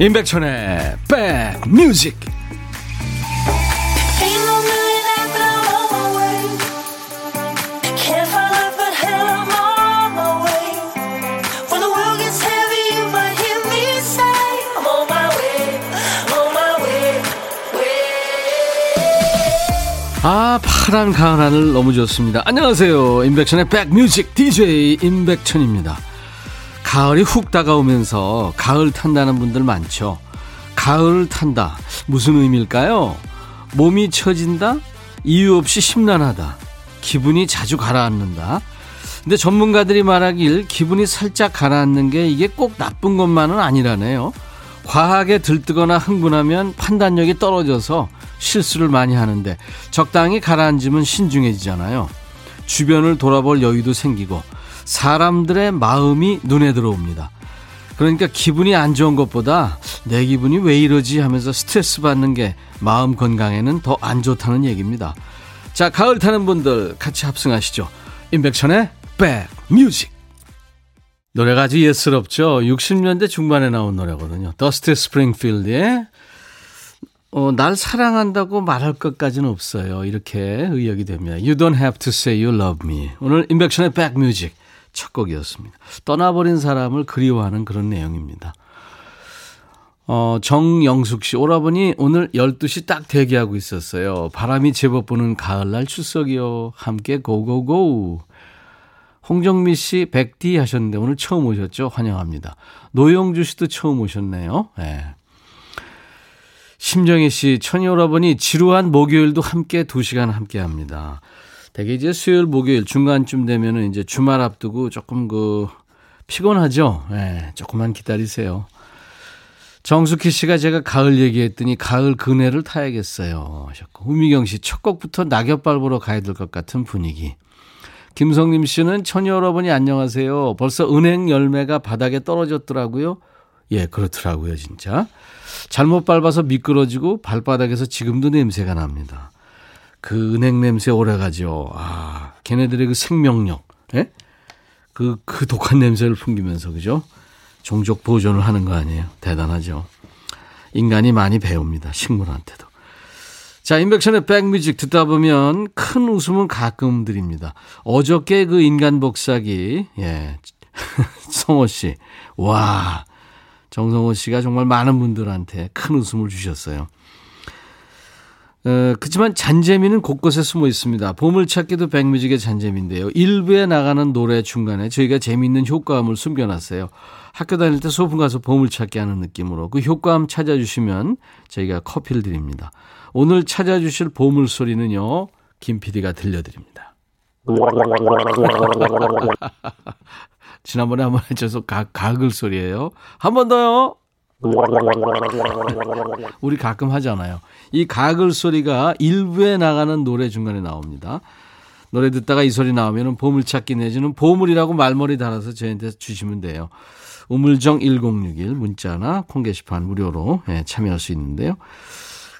임백천의 백뮤직. 아 파란 가을 하늘 너무 좋습니다. 안녕하세요. 임백천의 백뮤직. DJ 임백천입니다 가을이 훅 다가오면서 가을 탄다는 분들 많죠. 가을 탄다. 무슨 의미일까요? 몸이 처진다? 이유 없이 심란하다. 기분이 자주 가라앉는다. 근데 전문가들이 말하길 기분이 살짝 가라앉는 게 이게 꼭 나쁜 것만은 아니라네요. 과하게 들뜨거나 흥분하면 판단력이 떨어져서 실수를 많이 하는데 적당히 가라앉으면 신중해지잖아요. 주변을 돌아볼 여유도 생기고 사람들의 마음이 눈에 들어옵니다. 그러니까 기분이 안 좋은 것보다 내 기분이 왜 이러지 하면서 스트레스 받는 게 마음 건강에는 더 안 좋다는 얘기입니다. 자, 가을 타는 분들 같이 합승하시죠. 임백천의 백뮤직. 노래가 아주 예스럽죠. 60년대 중반에 나온 노래거든요. 더스티 스프링필드의 어, 날 사랑한다고 말할 것까지는 없어요. 이렇게 의역이 됩니다. You don't have to say you love me. 오늘 임백천의 백뮤직 첫 곡이었습니다. 떠나버린 사람을 그리워하는 그런 내용입니다. 어, 정영숙 씨, 오라버니 오늘 12시 딱 대기하고 있었어요. 바람이 제법 부는 가을날 출석이요. 함께 고고고. 홍정미 씨, 백디 하셨는데 오늘 처음 오셨죠? 환영합니다. 노영주 씨도 처음 오셨네요. 네. 심정희 씨, 천이 오라버니 지루한 목요일도 함께 2시간 함께 합니다. 대개 이제 수요일, 목요일 중간쯤 되면은 이제 주말 앞두고 조금 그 피곤하죠. 예, 네, 조금만 기다리세요. 정숙희 씨가 제가 가을 얘기했더니 가을 그네를 타야겠어요 하셨고 우미경 씨 첫 곡부터 낙엽 밟으러 가야 될 것 같은 분위기. 김성림 씨는 천여 여러분이 안녕하세요. 벌써 은행 열매가 바닥에 떨어졌더라고요. 예, 그렇더라고요, 진짜. 잘못 밟아서 미끄러지고 발바닥에서 지금도 냄새가 납니다. 그 은행 냄새 오래가죠. 아, 걔네들의 그 생명력, 예? 그, 그 독한 냄새를 풍기면서, 그죠? 종족 보존을 하는 거 아니에요. 대단하죠. 인간이 많이 배웁니다. 식물한테도. 자, 인백션의 백뮤직 듣다 보면 큰 웃음은 가끔 드립니다. 어저께 그 인간 복사기, 예. 성호 씨. 와. 정성호 씨가 정말 많은 분들한테 큰 웃음을 주셨어요. 어, 그렇지만 잔재미는 곳곳에 숨어 있습니다. 보물찾기도 백뮤직의 잔재미인데요. 일부에 나가는 노래 중간에 저희가 재미있는 효과음을 숨겨놨어요. 학교 다닐 때 소풍 가서 보물찾기 하는 느낌으로 그 효과음 찾아주시면 저희가 커피를 드립니다. 오늘 찾아주실 보물 소리는요. 김 PD가 들려드립니다. 지난번에 한번 해줘서 가, 가글 소리예요. 한 번 더요. 우리 가끔 하잖아요. 이 가글 소리가 일부에 나가는 노래 중간에 나옵니다. 노래 듣다가 이 소리 나오면 보물찾기 내지는 보물이라고 말머리 달아서 저희한테 주시면 돼요. 우물정 1061 문자나 콩 게시판 무료로 예, 참여할 수 있는데요.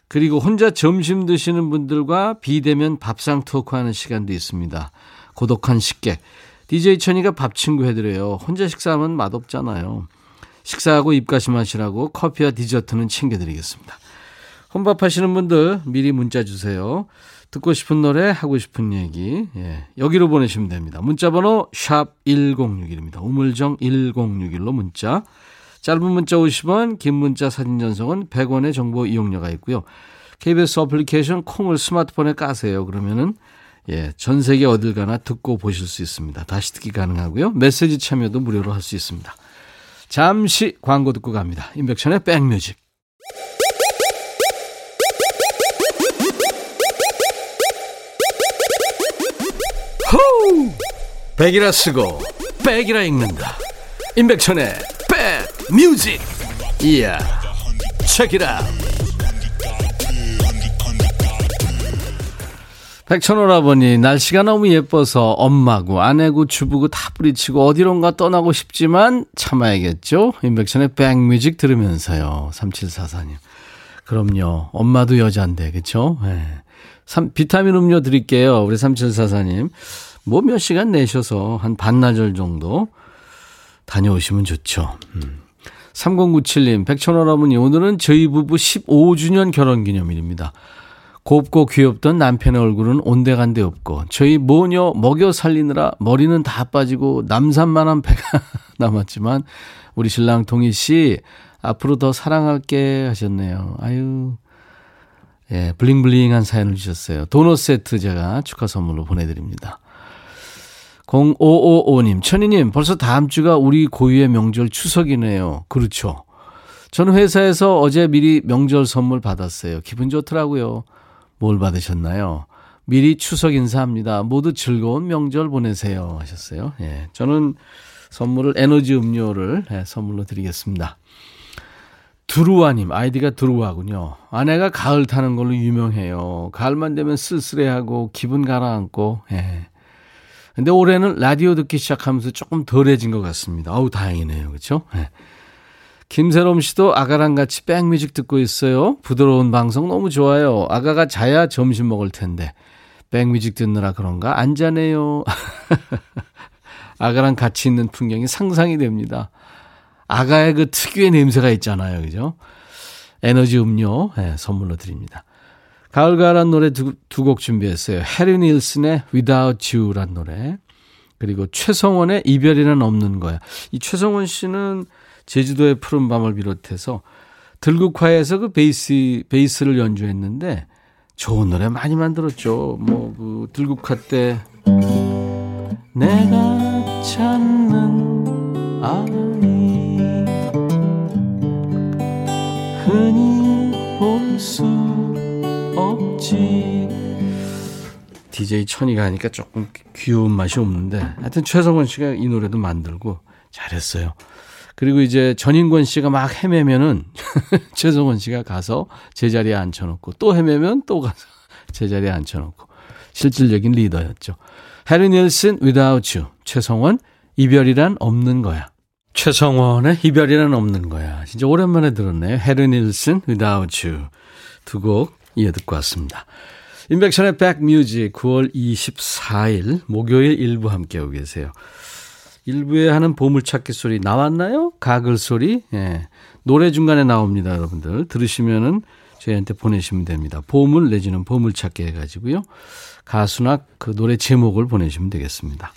그리고 혼자 점심 드시는 분들과 비대면 밥상 토크하는 시간도 있습니다. 고독한 식객. DJ 천이가 밥 친구 해드려요. 혼자 식사하면 맛없잖아요. 식사하고 입가심하시라고 커피와 디저트는 챙겨드리겠습니다. 혼밥 하시는 분들 미리 문자 주세요. 듣고 싶은 노래, 하고 싶은 얘기, 예, 여기로 보내시면 됩니다. 문자번호 샵 1061입니다. 우물정 1061로 문자. 짧은 문자 50원, 긴 문자 사진 전송은 100원의 정보 이용료가 있고요. KBS 어플리케이션 콩을 스마트폰에 까세요. 그러면은 예, 전 세계 어딜 가나 듣고 보실 수 있습니다. 다시 듣기 가능하고요. 메시지 참여도 무료로 할 수 있습니다. 잠시 광고 듣고 갑니다. 인백천의 백뮤직. 호우! 백이라 쓰고 백이라 읽는다. 임백천의 백뮤직. 이야. 책이라. 백천오라버니 날씨가 너무 예뻐서 엄마고 아내고 주부고 다 뿌리치고 어디론가 떠나고 싶지만 참아야겠죠. 임백천의 백뮤직 들으면서요. 3744님. 그럼요. 엄마도 여잔데 그쵸? 네. 비타민 음료 드릴게요. 우리 3744님. 뭐 몇 시간 내셔서 한 반나절 정도 다녀오시면 좋죠. 음. 3097님, 백천원 어머니, 오늘은 저희 부부 15주년 결혼 기념일입니다. 곱고 귀엽던 남편의 얼굴은 온데간데 없고, 저희 모녀 먹여 살리느라 머리는 다 빠지고, 남산만한 배가 남았지만, 우리 신랑 동희 씨, 앞으로 더 사랑할게 하셨네요. 아유. 예, 블링블링한 사연을 주셨어요. 도넛 세트 제가 축하 선물로 보내드립니다. 0555님, 천희님, 벌써 다음 주가 우리 고유의 명절 추석이네요. 그렇죠. 저는 회사에서 어제 미리 명절 선물 받았어요. 기분 좋더라고요. 뭘 받으셨나요? 미리 추석 인사합니다. 모두 즐거운 명절 보내세요. 하셨어요. 예. 저는 선물을 에너지 음료를 예, 선물로 드리겠습니다. 두루와님, 아이디가 두루와군요. 아내가 가을 타는 걸로 유명해요. 가을만 되면 쓸쓸해하고 기분 가라앉고, 예. 근데 올해는 라디오 듣기 시작하면서 조금 덜해진 것 같습니다. 어우, 다행이네요. 그쵸? 예. 김세롬 씨도 아가랑 같이 백뮤직 듣고 있어요. 부드러운 방송 너무 좋아요. 아가가 자야 점심 먹을 텐데. 백뮤직 듣느라 그런가? 안 자네요. 아가랑 같이 있는 풍경이 상상이 됩니다. 아가의 그 특유의 냄새가 있잖아요. 그죠? 에너지 음료 네, 선물로 드립니다. 가을가을한 노래 두곡 준비했어요. 해리 닐슨의 Without You란 노래. 그리고 최성원의 이별이란 없는 거야. 이 최성원 씨는 제주도의 푸른 밤을 비롯해서 들국화에서 그 베이스, 베이스를 연주했는데 좋은 노래 많이 만들었죠. 뭐, 그 들국화 때 내가 찾는 아이 흔히 볼 수 없지. DJ 천이가 하니까 조금 귀여운 맛이 없는데 하여튼 최성원 씨가 이 노래도 만들고 잘했어요. 그리고 이제 전인권 씨가 막 헤매면은 최성원 씨가 가서 제자리에 앉혀놓고 또 헤매면 또 가서 제자리에 앉혀놓고 실질적인 리더였죠. 해리 닐슨 Without You 최성원 이별이란 없는 거야. 최성원의 이별이란 없는 거야. 진짜 오랜만에 들었네요. 헤르 닐슨 Without You 두 곡 이어 듣고 왔습니다. 인백션의 백뮤직 9월 24일 목요일 일부 함께하고 계세요. 일부에 하는 보물찾기 소리 나왔나요? 가글 소리? 예. 노래 중간에 나옵니다, 여러분들. 들으시면은 저희한테 보내시면 됩니다. 보물 내지는 보물찾기 해가지고요. 가수나 그 노래 제목을 보내시면 되겠습니다.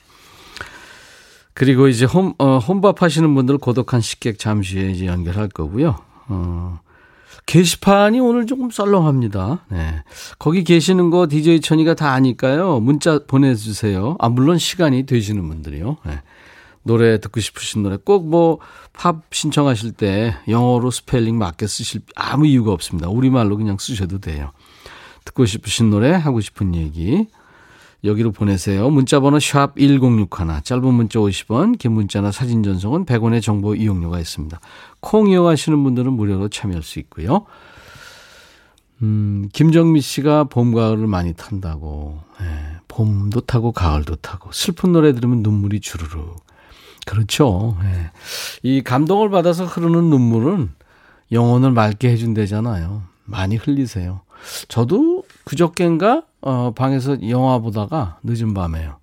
그리고 이제 홈, 어, 혼밥 하시는 분들 고독한 식객 잠시 후에 이제 연결할 거고요. 어, 게시판이 오늘 조금 썰렁합니다. 네. 거기 계시는 거 DJ 천이가 다 아니까요. 문자 보내주세요. 아, 물론 시간이 되시는 분들이요. 네. 노래 듣고 싶으신 노래 꼭 뭐 팝 신청하실 때 영어로 스펠링 맞게 쓰실 아무 이유가 없습니다. 우리말로 그냥 쓰셔도 돼요. 듣고 싶으신 노래, 하고 싶은 얘기 여기로 보내세요. 문자번호 샵 1061, 짧은 문자 50원, 긴 문자나 사진 전송은 100원의 정보 이용료가 있습니다. 콩 이용하시는 분들은 무료로 참여할 수 있고요. 음, 김정미 씨가 봄, 가을을 많이 탄다고. 네, 봄도 타고 가을도 타고 슬픈 노래 들으면 눈물이 주르륵. 그렇죠. 네. 이 감동을 받아서 흐르는 눈물은 영혼을 맑게 해준대잖아요. 많이 흘리세요. 저도 그저께인가 어, 방에서 영화 보다가 늦은 밤에요.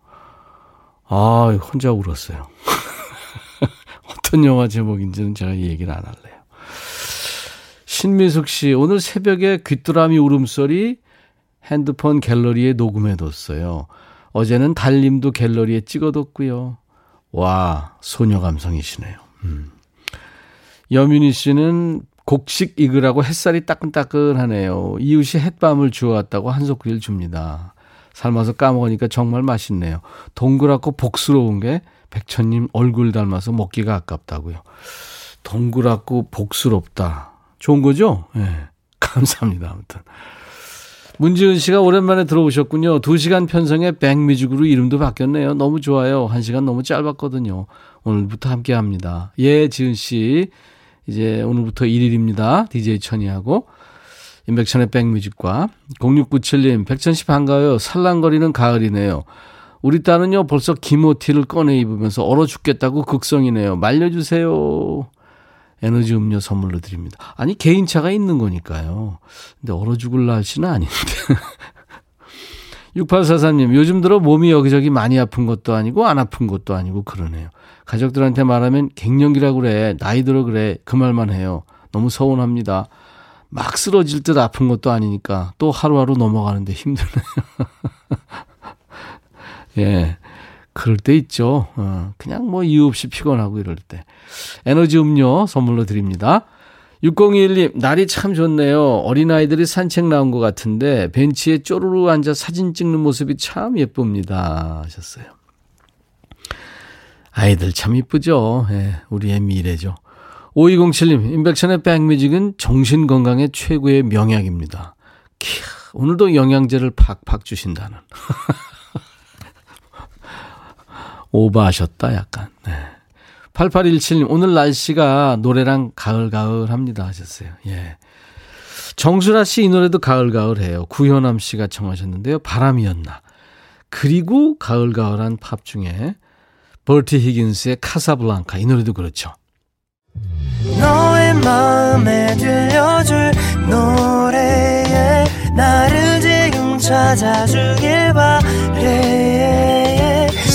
아, 혼자 울었어요. 어떤 영화 제목인지는 제가 얘기를 안 할래요. 신미숙 씨, 오늘 새벽에 귀뚜라미 울음소리 핸드폰 갤러리에 녹음해뒀어요. 어제는 달님도 갤러리에 찍어뒀고요. 와, 소녀 감성이시네요. 음. 여민희 씨는 곡식 익으라고 햇살이 따끈따끈하네요. 이웃이 햇밤을 주워왔다고 한솥구이를 줍니다. 삶아서 까먹으니까 정말 맛있네요. 동그랗고 복스러운 게 백천님 얼굴 닮아서 먹기가 아깝다고요. 동그랗고 복스럽다. 좋은 거죠? 예. 네. 감사합니다. 아무튼. 문지은 씨가 오랜만에 들어오셨군요. 2시간 편성에 백뮤직으로 이름도 바뀌었네요. 너무 좋아요. 1시간 너무 짧았거든요. 오늘부터 함께 합니다. 예, 지은 씨. 이제 오늘부터 1일입니다. DJ 천이하고 인백천의 백뮤직과 0697님 백천 씨 반가워요. 살랑거리는 가을이네요. 우리 딸은요 벌써 기모티를 꺼내 입으면서 얼어 죽겠다고 극성이네요. 말려주세요. 에너지 음료 선물로 드립니다. 아니 개인차가 있는 거니까요. 근데 얼어 죽을 날씨는 아닌데. 6843님, 요즘 들어 몸이 여기저기 많이 아픈 것도 아니고 안 아픈 것도 아니고 그러네요. 가족들한테 말하면 갱년기라고 그래. 나이 들어 그래. 그 말만 해요. 너무 서운합니다. 막 쓰러질 듯 아픈 것도 아니니까 또 하루하루 넘어가는데 힘드네요. 예. 그럴 때 있죠. 어, 그냥 뭐 이유 없이 피곤하고 이럴 때. 에너지 음료 선물로 드립니다. 6021님, 날이 참 좋네요. 어린아이들이 산책 나온 것 같은데, 벤치에 쪼르르 앉아 사진 찍는 모습이 참 예쁩니다. 하셨어요. 아이들 참 이쁘죠. 예, 우리의 미래죠. 5207님, 인백션의 백뮤직은 정신건강에 최고의 명약입니다. 키 오늘도 영양제를 팍팍 주신다는. 오버하셨다, 약간. 네. 8817님, 오늘 날씨가 노래랑 가을가을 합니다. 하셨어요. 예. 정수라 씨 이 노래도 가을가을 해요. 구현암 씨가 청하셨는데요. 바람이었나. 그리고 가을가을한 팝 중에 버티 히긴스의 카사블랑카 이 노래도 그렇죠. 너의 마음에 들려줄 노래에 나를 지금 찾아주길 바래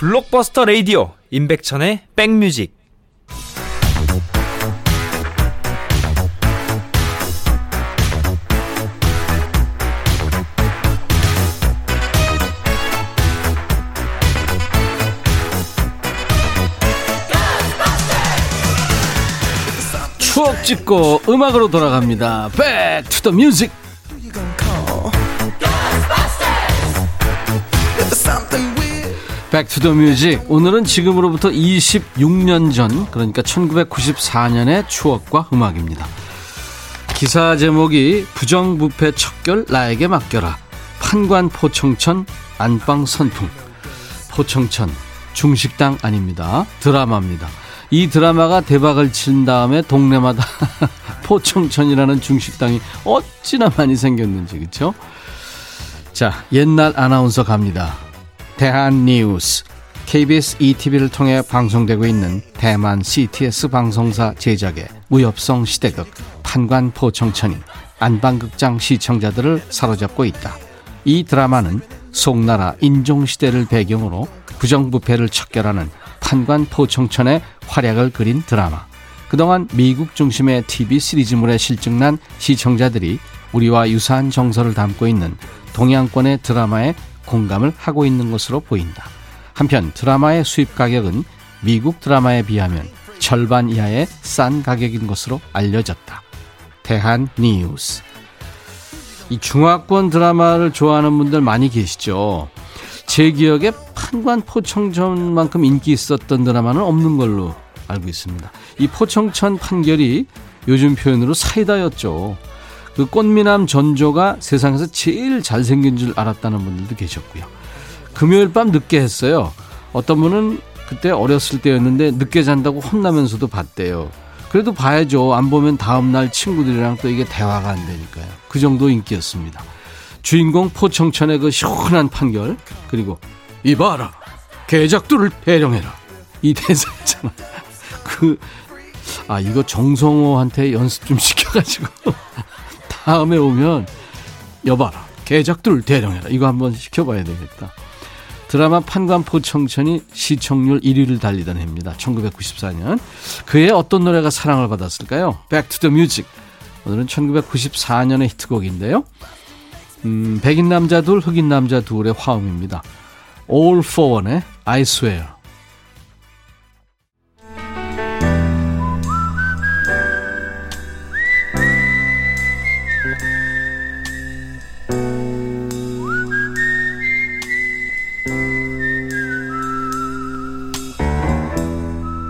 블록버스터 레이디오 임백천의 백뮤직 추억 찍고 음악으로 돌아갑니다. The music. Back to the music 오늘은 지금으로부터 26년 전 그러니까 1994년의 추억과 음악입니다. 기사 제목이 부정부패 척결 나에게 맡겨라 판관 포청천 안방 선풍 포청천 중식당 아닙니다 드라마입니다. 이 드라마가 대박을 친 다음에 동네마다 포청천이라는 중식당이 어찌나 많이 생겼는지 그렇죠? 자 옛날 아나운서 갑니다. 대한 뉴스 KBS ETV를 통해 방송되고 있는 대만 CTS 방송사 제작의 무협성 시대극 판관 포청천이 안방극장 시청자들을 사로잡고 있다. 이 드라마는 송나라 인종시대를 배경으로 부정부패를 척결하는 판관 포청천의 활약을 그린 드라마. 그동안 미국 중심의 TV 시리즈물에 실증난 시청자들이 우리와 유사한 정서를 담고 있는 동양권의 드라마에 공감을 하고 있는 것으로 보인다. 한편 드라마의 수입 가격은 미국 드라마에 비하면 절반 이하의 싼 가격인 것으로 알려졌다. 대한 뉴스. 이 중화권 드라마를 좋아하는 분들 많이 계시죠. 제 기억에 판관 포청천만큼 인기 있었던 드라마는 없는 걸로 알고 있습니다. 이 포청천 판결이 요즘 표현으로 사이다였죠. 그 꽃미남 전조가 세상에서 제일 잘생긴 줄 알았다는 분들도 계셨고요. 금요일 밤 늦게 했어요. 어떤 분은 그때 어렸을 때였는데 늦게 잔다고 혼나면서도 봤대요. 그래도 봐야죠. 안 보면 다음날 친구들이랑 또 이게 대화가 안 되니까요. 그 정도 인기였습니다. 주인공 포청천의 그 시원한 판결, 그리고 이봐라, 개작두를 대령해라. 이 대사 있잖아. 그, 아, 이거 정성호한테 연습 좀 시켜가지고. 다음에 오면 여봐라. 개작들 대령해라. 이거 한번 시켜봐야 되겠다. 드라마 판관포 청천이 시청률 1위를 달리던 해입니다. 1994년. 그해 어떤 노래가 사랑을 받았을까요? Back to the Music. 오늘은 1994년의 히트곡인데요. 음, 백인 남자 둘 흑인 남자 둘의 화음입니다. All for One의 I Swear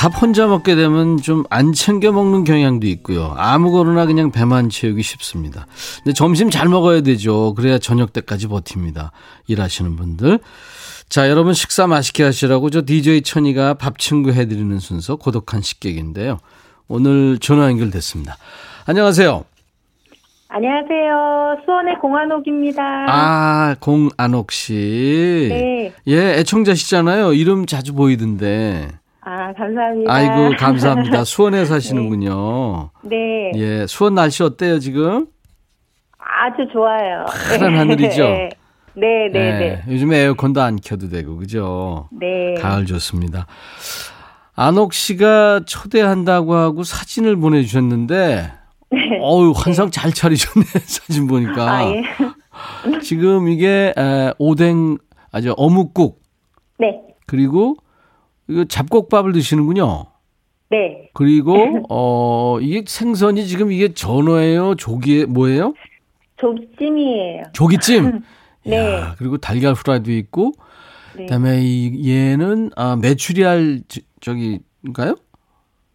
밥 혼자 먹게 되면 좀 안 챙겨 먹는 경향도 있고요. 아무거나 그냥 배만 채우기 쉽습니다. 근데 점심 잘 먹어야 되죠. 그래야 저녁 때까지 버팁니다. 일하시는 분들. 자, 여러분 식사 맛있게 하시라고 저 DJ 천이가 밥 친구 해드리는 순서 고독한 식객인데요. 오늘 전화 연결됐습니다. 안녕하세요. 안녕하세요. 수원의 공한옥입니다. 아, 공안옥 씨. 네. 예, 애청자시잖아요. 이름 자주 보이던데. 아, 감사합니다. 아이고, 감사합니다. 수원에 사시는군요. 네. 예, 수원 날씨 어때요, 지금? 아주 좋아요. 파란 하늘이죠? 네, 네, 네. 예, 네. 요즘에 에어컨도 안 켜도 되고, 그죠? 네. 가을 좋습니다. 안옥 씨가 초대한다고 하고 사진을 보내주셨는데, 어우, 환상 잘 차리셨네, 사진 보니까. 아, 예. 지금 이게, 에, 오뎅, 아주 어묵국, 네. 그리고 이거 잡곡밥을 드시는군요. 네. 그리고, 어, 이게 생선이 지금 이게 전어예요? 조기에, 뭐예요? 조찜이에요. 조기찜? 네. 이야, 그리고 달걀 후라이도 있고, 네. 그다음에 이 얘는 아 메추리알 지- 저기인가요?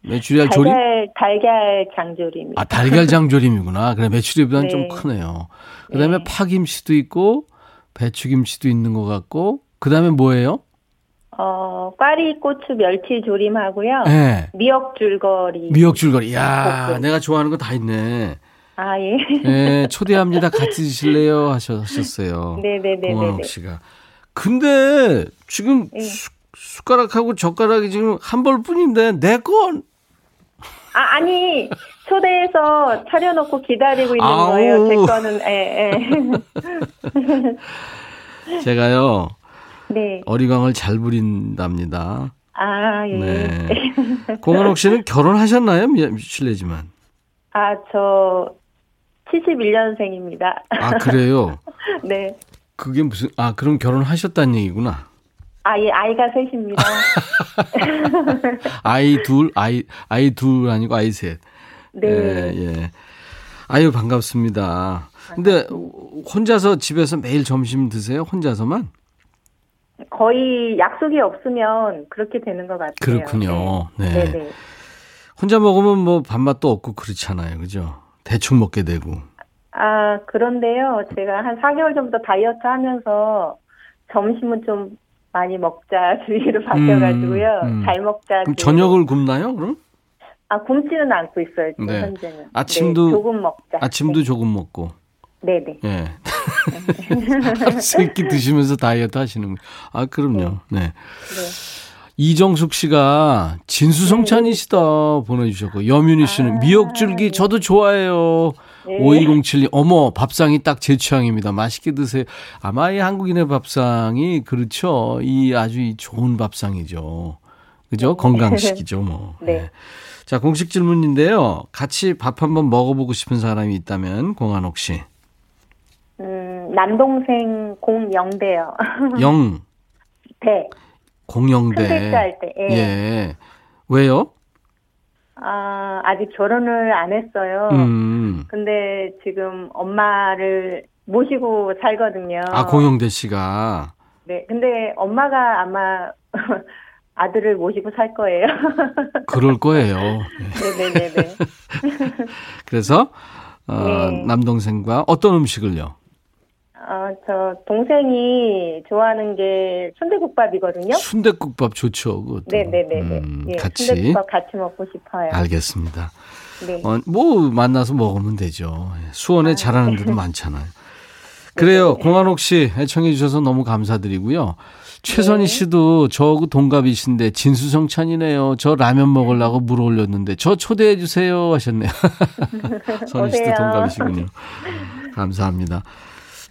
메추리알 조림? 달걀, 달걀 장조림이. 아 달걀 장조림이구나. 그래 메추리보다는 네. 좀 크네요. 그 다음에 네. 파김치도 있고 배추김치도 있는 것 같고 그 다음에 뭐예요? 어, 꽈리 고추 멸치 조림하고요. 네. 미역 줄거리. 미역 줄거리. 야, 볶음. 내가 좋아하는 거 다 있네. 아, 예. 예, 초대합니다. 같이 드실래요? 하셨어요. 네네네네네. 공원옥 씨가. 근데 지금 네. 숟- 숟가락하고 젓가락이 지금 한 벌 뿐인데 내 건. 아, 아니, 초대해서 차려놓고 기다리고 있는 아우. 거예요. 제 거는, 예, 예. 제가요 네. 어리광을 잘 부린답니다. 아, 예. 네. 공원옥 씨는 결혼하셨나요? 미- 실례지만. 아, 저 71년생입니다. 아 그래요? 네. 그게 무슨 아 그럼 결혼하셨다는 얘기구나. 아, 예, 아이가 셋입니다. 아이 둘 아이 아이 둘 아니고 아이 셋. 네. 예, 예. 아유 반갑습니다. 근데 혼자서 집에서 매일 점심 드세요? 혼자서만? 거의 약속이 없으면 그렇게 되는 것 같아요. 그렇군요. 네. 네. 네. 네. 혼자 먹으면 뭐 밥맛도 없고 그렇잖아요. 그죠? 대충 먹게 되고. 아, 그런데요. 제가 한 4개월 전부터 다이어트 하면서 점심은 좀 많이 먹자 주의를 바뀌어가지고요. 음, 음. 잘 먹자. 그럼 주의로. 저녁을 굶나요? 그럼? 아, 굶지는 않고 있어요. 지금 네. 현재는. 아침도- 네, 조금 먹자. 아침도 조금 먹고. 네, 네. 예. 세끼 드시면서 다이어트 하시는 거. 아, 그럼요. 네. 네. 이정숙 씨가 진수성찬이시다 보내주셨고, 여민희 씨는 아, 미역줄기 네. 저도 좋아해요. 네. 5207님, 어머, 밥상이 딱 제 취향입니다. 맛있게 드세요. 아마 이 한국인의 밥상이 그렇죠. 이 아주 이 좋은 밥상이죠. 그죠? 건강식이죠, 뭐. 네. 자, 공식 질문인데요. 같이 밥 한번 먹어보고 싶은 사람이 있다면, 공한옥 씨. 음, 남동생 공영대요. 영, 대. 공영대. 큰 글자 할 때. 예. 예. 왜요? 아, 아직 결혼을 안 했어요. 음. 근데 지금 엄마를 모시고 살거든요. 아, 공영대 씨가. 네. 근데 엄마가 아마 아들을 모시고 살 거예요. 그럴 거예요. 네 네 네 네. 그래서, 어, 네. 남동생과 어떤 음식을요? 어, 저 동생이 좋아하는 게 순대국밥이거든요. 순대국밥 좋죠. 그것도. 네네네네. 음, 예, 같이. 순대국밥 같이 먹고 싶어요. 알겠습니다. 네. 어, 뭐, 만나서 먹으면 되죠. 예, 수원에 잘하는 데도 많잖아요. 그래요. 공한옥 씨, 애청해 주셔서 너무 감사드리고요. 최선희 네. 씨도 저하고 동갑이신데 진수성찬이네요. 저 라면 먹으려고 물 올렸는데 저 초대해 주세요 하셨네요. 선희 씨도. 동갑이시군요. 감사합니다.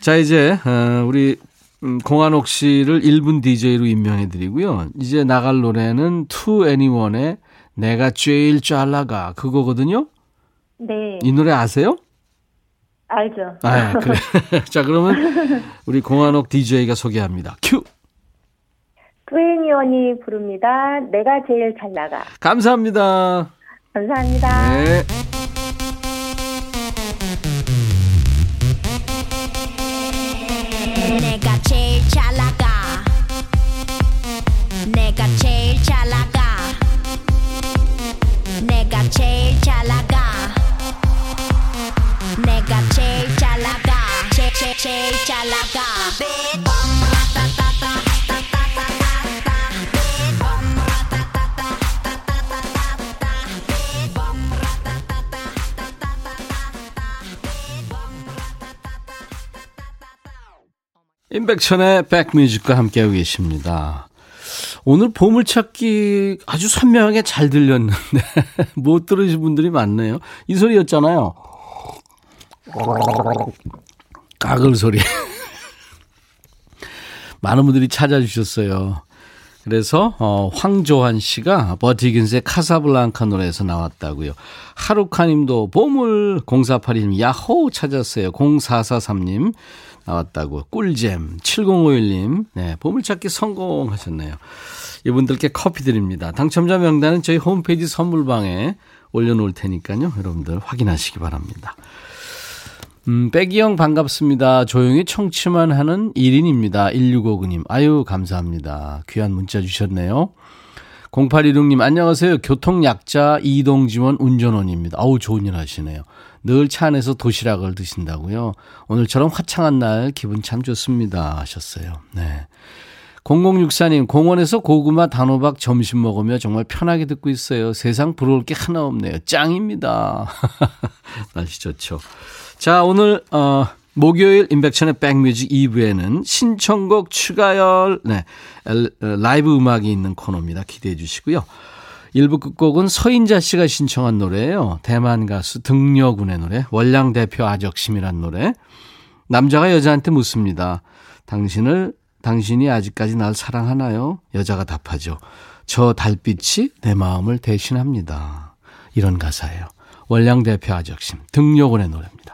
자, 이제 어, 우리 음, 공한옥 씨를 1분 DJ로 임명해 드리고요. 이제 나갈 노래는 To Anyone의 내가 제일 잘 나가 그거거든요. 네. 이 노래 아세요? 알죠. 아, 그래. 자, 그러면 우리 공한옥 DJ가 소개합니다. 큐. 투애니원이 부릅니다. 내가 제일 잘 나가. 감사합니다. 감사합니다. 네. 임백천의 백뮤직과 함께하고 계십니다. 오늘 보물찾기 아주 선명하게 잘 들렸는데 못 들으신 분들이 많네요. 이 소리였잖아요. 가글 소리. 많은 분들이 찾아주셨어요. 그래서 어, 황조한 씨가 버티긴스의 카사블랑카 노래에서 나왔다고요. 하루카님도 보물 0482님 야호 찾았어요. 0443님 나왔다고. 꿀잼 7051님 네 보물찾기 성공하셨네요. 이분들께 커피 드립니다. 당첨자 명단은 저희 홈페이지 선물방에 올려놓을 테니까요. 여러분들 확인하시기 바랍니다. 음, 빼기 형 반갑습니다. 조용히 청취만 하는 1인입니다. 1659님. 아유, 감사합니다. 귀한 문자 주셨네요. 0816님, 안녕하세요. 교통약자 이동지원 운전원입니다. 아우, 좋은 일 하시네요. 늘 차 안에서 도시락을 드신다고요. 오늘처럼 화창한 날 기분 참 좋습니다. 하셨어요. 네. 0064님, 공원에서 고구마 단호박 점심 먹으며 정말 편하게 듣고 있어요. 세상 부러울 게 하나 없네요. 짱입니다. 날씨 좋죠. 자, 오늘, 어, 목요일 인백천의 백뮤직 2부에는 신청곡 추가열, 네, 라이브 음악이 있는 코너입니다. 기대해 주시고요. 1부 끝곡은 서인자 씨가 신청한 노래예요. 대만 가수 등려군의 노래, 월량 대표 아적심이란 노래. 남자가 여자한테 묻습니다. 당신을, 당신이 아직까지 날 사랑하나요? 여자가 답하죠. 저 달빛이 내 마음을 대신합니다. 이런 가사예요. 월량 대표 아적심, 등려군의 노래입니다.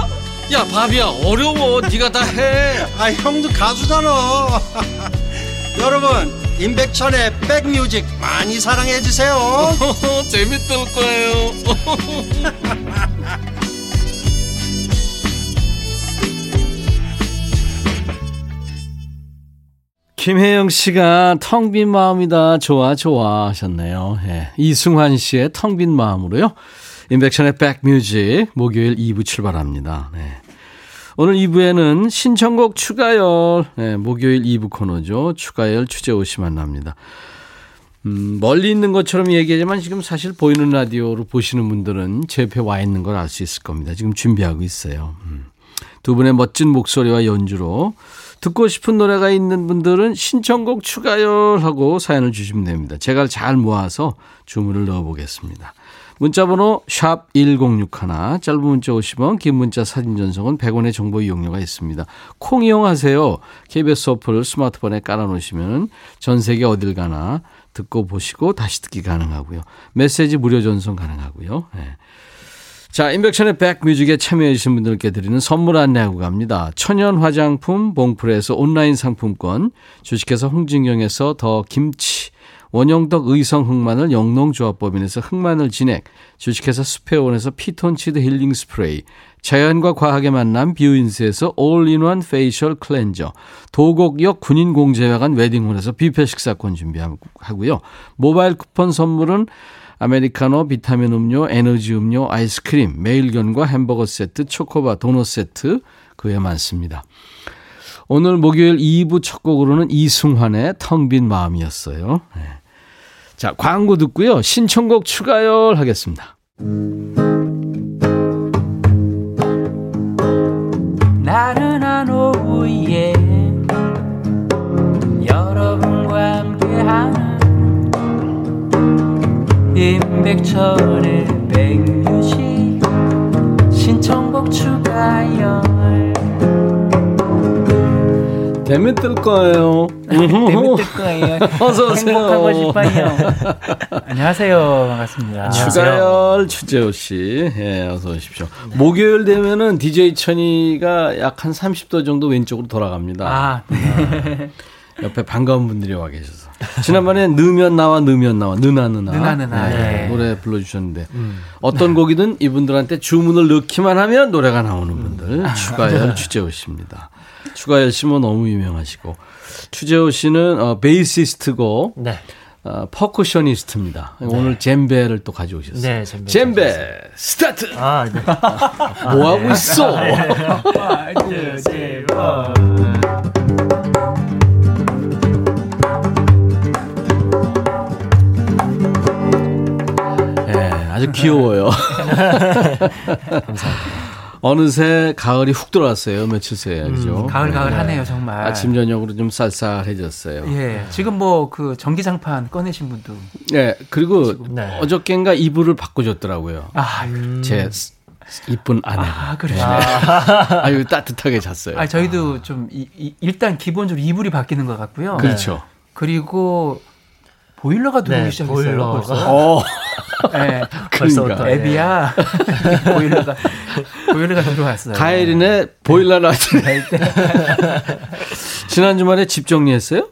야 바비야 어려워. 네가 다 해. 아 형도 가수잖아. 여러분 임백천의 백뮤직 많이 사랑해 주세요. 재밌을 거예요. 김혜영 씨가 텅 빈 마음이다 좋아 좋아 하셨네요. 예. 이승환 씨의 텅 빈 마음으로요 인백션의 백뮤직 목요일 2부 출발합니다 네. 오늘 2부에는 신청곡 추가열, 네, 목요일 2부 코너죠. 추가열 취재 오시 만납니다. 음, 멀리 있는 것처럼 얘기하지만 지금 사실 보이는 라디오로 보시는 분들은 제 옆에 와 있는 걸 알 수 있을 겁니다. 지금 준비하고 있어요. 음. 두 분의 멋진 목소리와 연주로 듣고 싶은 노래가 있는 분들은 신청곡 추가열 하고 사연을 주시면 됩니다. 제가 잘 모아서 주문을 넣어보겠습니다. 문자번호 샵 1061, 짧은 문자 50원, 긴 문자 사진 전송은 100원의 정보 이용료가 있습니다. 콩 이용하세요. KBS 어플 스마트폰에 깔아놓으시면 전 세계 어딜 가나 듣고 보시고 다시 듣기 가능하고요. 메시지 무료 전송 가능하고요. 네. 자, 임백천의 백뮤직에 참여해 주신 분들께 드리는 선물 안내하고 갑니다. 천연 화장품 봉프레에서 온라인 상품권, 주식회사 홍진경에서 더 김치, 원형덕 의성 흑마늘 영농조합법인에서 흑마늘 진액, 주식회사 스페온에서 피톤치드 힐링 스프레이, 자연과 과학의 만남 뷰인스에서 all-in-one facial cleanser, 도곡역 군인공제회관 웨딩홀에서 뷔페 식사권 준비하고요. 모바일 쿠폰 선물은 아메리카노, 비타민 음료, 에너지 음료, 아이스크림, 매일견과 햄버거 세트, 초코바, 도넛 세트 그 외에 많습니다. 오늘 목요일 2부 첫 곡으로는 이승환의 텅 빈 마음이었어요. 네. 자, 광고 듣고요. 신청곡 추가열 하겠습니다. 나른한 오후에 여러분과 함께하는 임백천의 백뮤직 신청곡 추가열 되면 뜰 거예요. 재밌을 거예요. 어서 오세요. 행복하고 싶어요. 안녕하세요. 반갑습니다. 추가열 추재호 씨, 예, 어서 오십시오. 목요일 되면은 DJ 천이가 약 한 30도 정도 왼쪽으로 돌아갑니다. 아, 네. 옆에 반가운 분들이 와 계셔서. 지난번에 누르면 나와 누르면 나와 느나 느나, 느나 느나, 네, 예. 노래 불러주셨는데 어떤 곡이든 이분들한테 주문을 넣기만 하면 노래가 나오는 분들 추가열 추재호 씨입니다. 추가열 씨뭐 너무 유명하시고 추재호 씨는 어, 베이시스트고 네. 어, percussionist입니다. 오늘 젬베를 또 가져오셨어요. 네, 젬베 젬베 스타트. 아, 네. 뭐 하고 있어? 예, 아주 귀여워요. 어느새 가을이 훅 들어왔어요. 며칠 새에 그죠? 가을 가을 하네요, 정말. 아침 저녁으로 좀 쌀쌀해졌어요. 예. 지금 뭐 그 전기장판 꺼내신 분도 예, 그리고 네. 어저께인가 이불을 바꿔 줬더라고요. 아, 제 스- 이쁜 아내가. 아 그래요. 아유 따뜻하게 잤어요. 아, 저희도 좀 이, 이- 일단 기본적으로 이불이 바뀌는 것 같고요. 그렇죠. 그리고 보일러가 들어오기 네, 시작했어요. 보일러가. 벌써. 어, 예. 그러니까 네. 애비야. 보일러가 보일러가 들어왔어요. 가을이네 보일러 나왔네. 지난 주말에 집 정리했어요?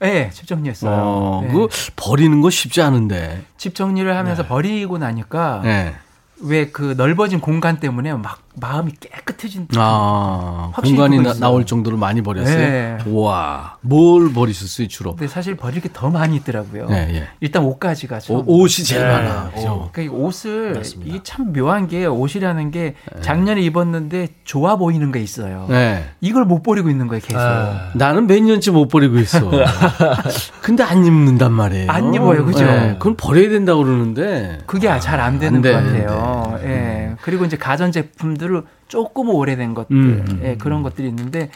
네, 집 정리했어요. 어, 네. 그 버리는 거 쉽지 않은데. 집 정리를 하면서 버리고 나니까 네. 왜그 넓어진 공간 때문에 막 마음이 깨끗해진 아, 공간이 나. 나올 정도로 많이 버렸어요. 네. 우와, 뭘 버리셨어요 주로? 근데 사실 버릴 게 더 많이 있더라고요. 네, 예. 일단 옷가지가 좀 오, 옷이 제일 네. 많아. 그죠? 그러니까 이 옷을 맞습니다. 이게 참 묘한 게 옷이라는 게 작년에 입었는데 좋아 보이는 게 있어요. 네. 이걸 못 버리고 있는 거예요, 계속. 아, 나는 몇 년째 못 버리고 있어. 근데 안 입는단 말이에요. 안 입어요, 그죠? 네, 그건 버려야 된다고 그러는데. 그게 잘 안 되는 안 돼, 것안 같아요. 예. 그리고 이제 가전 제품들 을 조금 오래된 것들, 음. 예, 그런 것들이 있는데,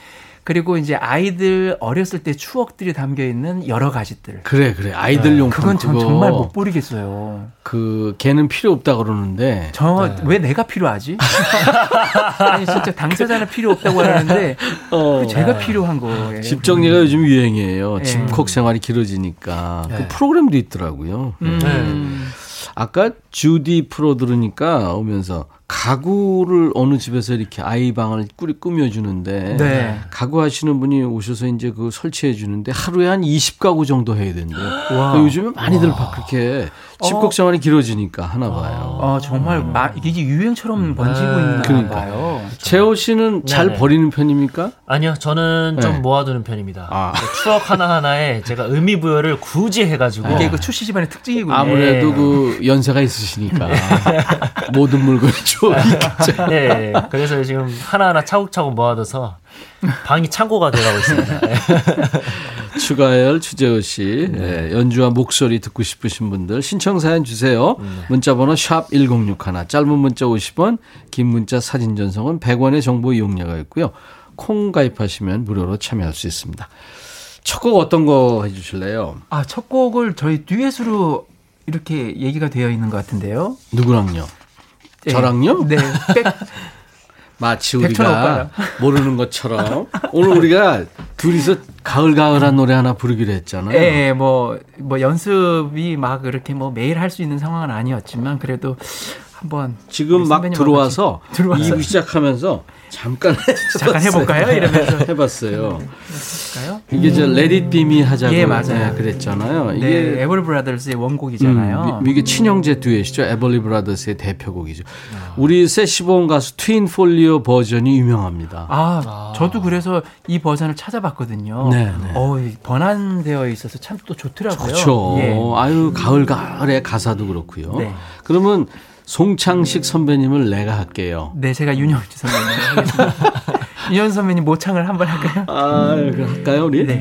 그리고 이제 아이들 어렸을 때 추억들이 담겨 있는 여러 가지들. 그래, 그래. 아이들 용품. 그건 전 정말 못 버리겠어요. 그, 걔는 필요 없다 그러는데. 저왜 내가 필요하지? 아니 진짜 당사자는 필요 없다고 하는데 어. 그 제가 필요한 거예요. 집 정리가 요즘 유행이에요. 네. 집콕 생활이 길어지니까. 그 네. 프로그램도 있더라고요. 음. 아까 주디 프로 들으니까 오면서 가구를 어느 집에서 이렇게 아이 방을 꾸리 꾸며주는데 네. 가구 하시는 분이 오셔서 이제 그 설치해 주는데 하루에 한 20가구 정도 해야 된대요. 와. 요즘에 많이들 막 그렇게 집콕 생활이 길어지니까 하나 봐요. 어 정말 마, 이게 유행처럼 번지고 있나 그러니까. 봐요. 재호 씨는 잘 네네. 버리는 편입니까? 아니요, 저는 좀 네. 모아두는 편입니다. 아. 그 추억 하나 하나에 제가 의미 부여를 굳이 해가지고. 이게 그 출시 집안의 특징이군요. 아무래도 그 연세가 있으시 니까 모든 물건이 좋으니까. 네, 그래서 지금 하나하나 차곡차곡 모아둬서 방이 창고가 돼가고 있습니다. 네. 추가열 추재호 씨 예, 연주와 목소리 듣고 싶으신 분들 신청 사연 주세요. 문자번호 샵 #1061 짧은 문자 50원, 긴 문자 사진 전송은 100원의 정보 이용료가 있고요. 콩 가입하시면 무료로 참여할 수 있습니다. 첫 곡 어떤 거 해주실래요? 아, 첫 곡을 저희 듀엣으로 이렇게 얘기가 되어 있는 것 같은데요. 누구랑요? 예. 저랑요? 네. 백, 마치 우리가. 모르는 것처럼 오늘 우리가 둘이서 가을가을한 노래 하나 부르기로 했잖아요. 예, 뭐, 뭐 연습이 막 그렇게 뭐 매일 할 수 있는 상황은 아니었지만 그래도 한번 지금 막 들어와서. 2부 시작하면서 잠깐 잠깐 해볼까요? 이러면서 해봤어요. 해볼까요? 이게 저 Let It Be Me 하자고 예, 맞아요. 네, 그랬잖아요. 네, 이게 에버리 브라더스의 원곡이잖아요. 음, 이게 친형제 듀엣이죠. 에벌리 브라더스의 대표곡이죠. 우리 쎄시봉 가수 트윈 폴리오 버전이 유명합니다. 아, 저도 그래서 이 버전을 찾아봤거든요. 네, 네. 어, 이 번안되어 있어서 참 또 좋더라고요. 그렇죠. 예. 아유 가을 가을의 가사도 그렇고요. 네. 그러면 송창식 선배님을 내가 할게요. 네, 제가 윤형주 선배님 하겠습니다. 선배님 모창을 한번 할까요? 아, 할까요 우리? 네.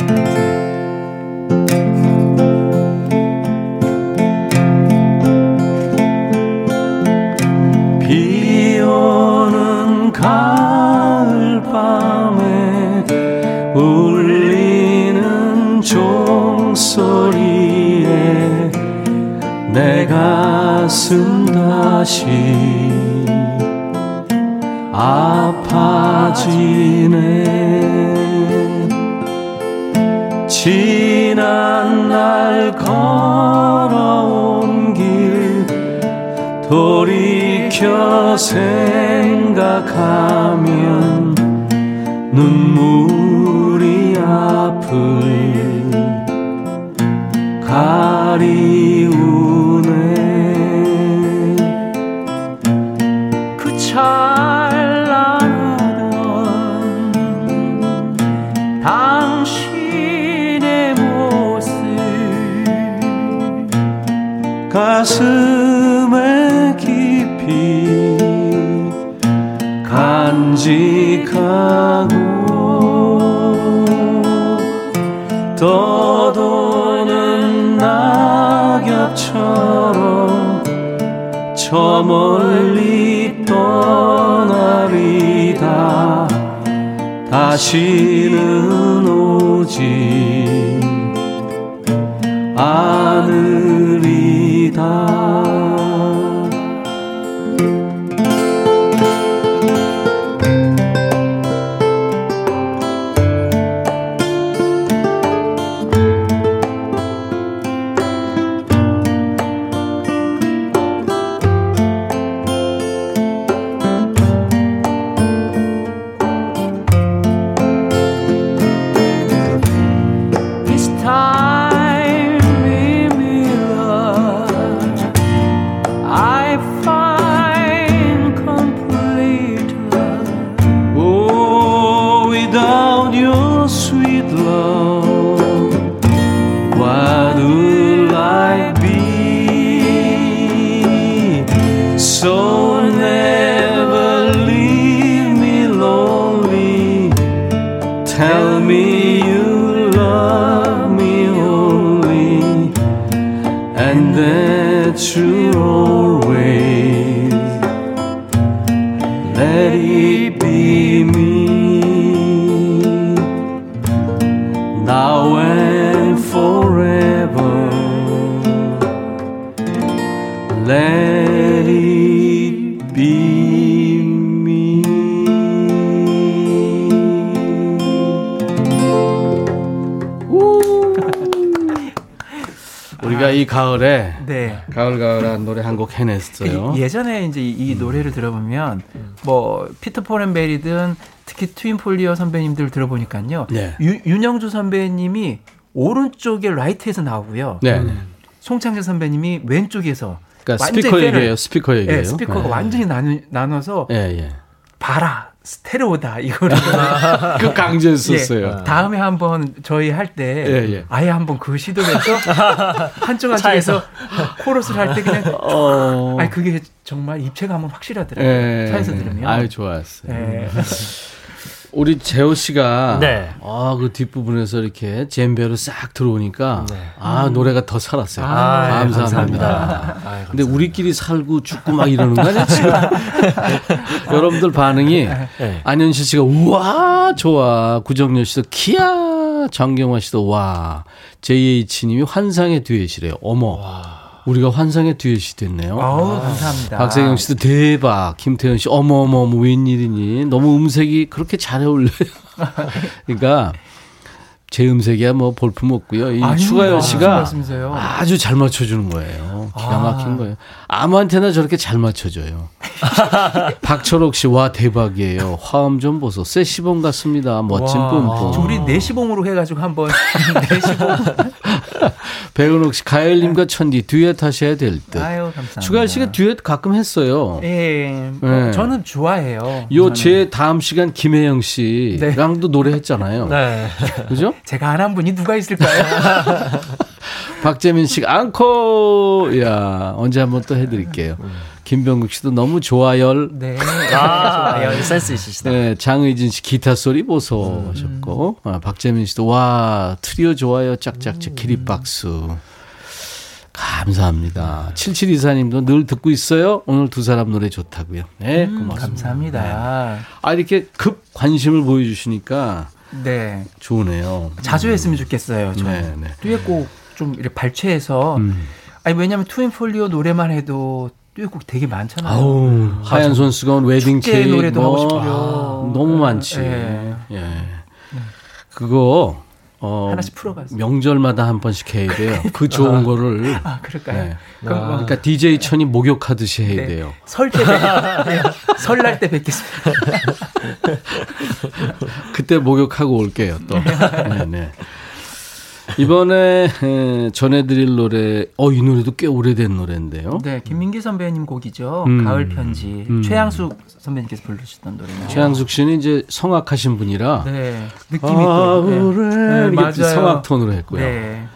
비 오는 가을 밤에 울리는 종소리에 내 가슴 다시. 아파지네. 지난 날 걸어온 길 돌이켜 생각하면 눈물이 앞을 가리 가슴에 깊이 간직하고 떠도는 낙엽처럼 저 멀리 떠나리다. 다시는 오지 않으 노래를 들어보면 뭐 피터 폴 앤 메리든 특히 트윈폴리오 선배님들 들어보니까요. 네. 유- 윤형주 선배님이 오른쪽에 right에서 나오고요. 네. 네. 송창식 선배님이 왼쪽에서 그러니까 완전히 스피커 얘기예요. 스피커 얘기예요. 예, 스피커가 네. 완전히 나누, 나눠서 예, 예. 봐라 스테레오다 이거를 그 강조했었어요. 예, 다음에 한번 저희 할때 예, 예. 아예 한번 그 시도를 해서 한쪽 한쪽에서 코러스를 할 때 그냥 어. 아니 그게 정말 입체감은 확실하더라고요. 예. 차에서 들으면. 아유, 좋았어요. 예. 우리 재호 씨가 네. 아, 그 뒷부분에서 이렇게 젬베로 싹 들어오니까 아, 노래가 더 살았어요. 아, 네, 감사합니다. 감사합니다. 아유, 근데 우리끼리 살고 죽고 막 이러는 거 아니야, 지금? 여러분들 반응이 네. 안현실 씨가 우와, 좋아. 구정열 씨도 키야. 정경화 씨도 와. JH님이 환상의 듀엣이래요. 어머. 우리가 환상의 듀엣이 됐네요. 아우 감사합니다. 박세경 씨도 대박. 김태현 씨 어머어머 뭐 웬일이니. 너무 음색이 그렇게 잘 어울려요. 그러니까 제 음색이야 뭐 볼품 없고요. 이. 추가열 씨가? 아주 잘 맞춰주는 거예요. 기가 아. 막힌 거예요. 아무한테나 저렇게 잘 맞춰줘요. 박철옥 씨, 와, 대박이에요. 화음 좀 보소. 세시봉 같습니다. 멋진 와, 뿜뿜. 우리 내시봉으로 해가지고 한번 내시봉. 배은옥 씨, 가열님과 천디 듀엣 하셔야 될 듯. 아유 감사합니다. 추가열 씨가 듀엣 가끔 했어요. 예, 뭐 네. 저는 좋아해요. 요. 제 다음 시간 김혜영 씨랑도 노래했잖아요. 네. 그죠? 제가 안 한 분이 누가 있을까요? 박재민 씨가 앙코 야 언제 한번 또 해드릴게요. 김병국 씨도 너무 좋아요. 네. 아, 야, 센스 있으시다. 네, 장의진 씨 기타 소리 보소 하셨고 아, 박재민 씨도 와 트리오 좋아요 짝짝짝 기립박수 감사합니다. 7724님도 늘 듣고 있어요. 오늘 두 사람 노래 좋다고요. 네, 고맙습니다. 감사합니다. 아 이렇게 급 관심을 보여주시니까 네. 좋으네요. 자주 했으면 좋겠어요. 저 네, 네. 듀엣곡 좀 이렇게 발췌해서 음. 아니 왜냐면 트윈폴리오 노래만 해도 듀엣곡 되게 많잖아요. 아우, 하얀 손수건, 웨딩 축제 케이크 노래도 뭐, 하고 싶고요. 아, 너무 많지. 예. 예. 그거 어, 하나씩 풀어가지고. 명절마다 한 번씩 해야 돼요. 그 좋은 거를. 아, 그럴까요? 네. 그럼 뭐 그러니까 DJ 천이 목욕하듯이 해야 네. 돼요. 설때 네. 설날 때 뵙겠습니다. 그때 목욕하고 올게요, 또. 네, 네. 이번에 에, 전해드릴 노래, 어, 이 노래도 꽤 오래된 노래인데요. 네, 김민기 선배님 곡이죠. 음. 가을 편지. 음. 최양숙 선배님께서 부르셨던 노래네요. 최양숙 씨는 이제 성악하신 분이라 네, 느낌 있고. 네. 가을에 네, 맞아요. 성악 톤으로 했고요. 네,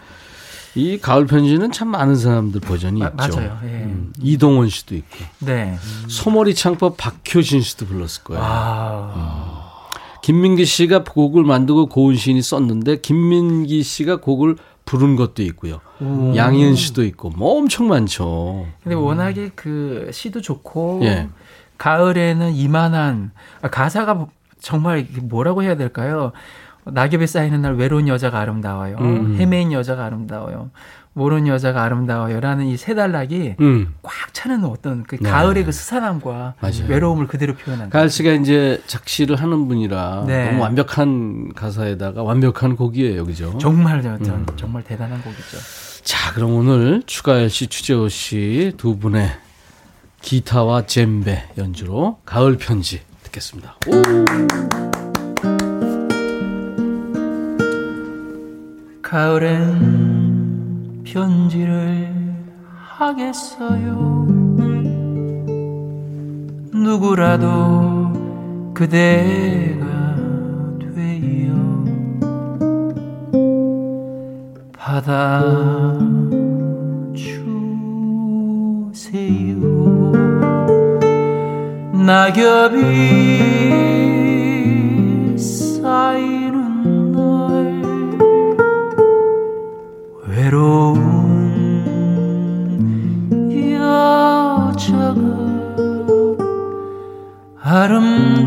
이 가을 편지는 참 많은 사람들 버전이 마- 있죠. 맞아요. 예. 음, 이동원 씨도 있고 네. 소머리 창법 박효신 씨도 불렀을 거예요. 아, 김민기 씨가 곡을 만들고 고은 시인이 썼는데 김민기 씨가 곡을 부른 것도 있고요. 양희은 씨도 있고 뭐 엄청 많죠. 근데 워낙에 그 시도 좋고 예. 가을에는 이만한 아, 가사가 정말 이게 뭐라고 해야 될까요? 낙엽이 쌓이는 날 외로운 여자가 아름다워요. 음. 헤매인 여자가 아름다워요. 모르는 여자가 아름다워요라는 이 세 단락이 음. 꽉 차는 어떤 그 네. 가을의 그 스산함과 맞아요. 외로움을 그대로 표현한 가을 씨가 이제 작시를 하는 분이라 네. 너무 완벽한 가사에다가 완벽한 곡이에요, 그죠? 정말 저- 저- 음. 정말 대단한 곡이죠. 자, 그럼 오늘 추가열 씨, 추재호 씨 두 분의 기타와 젬베 연주로 가을 편지 듣겠습니다. 가을엔 편지를 하겠어요. 누구라도 그대가 돼요. 받아 주세요. 낙엽이 아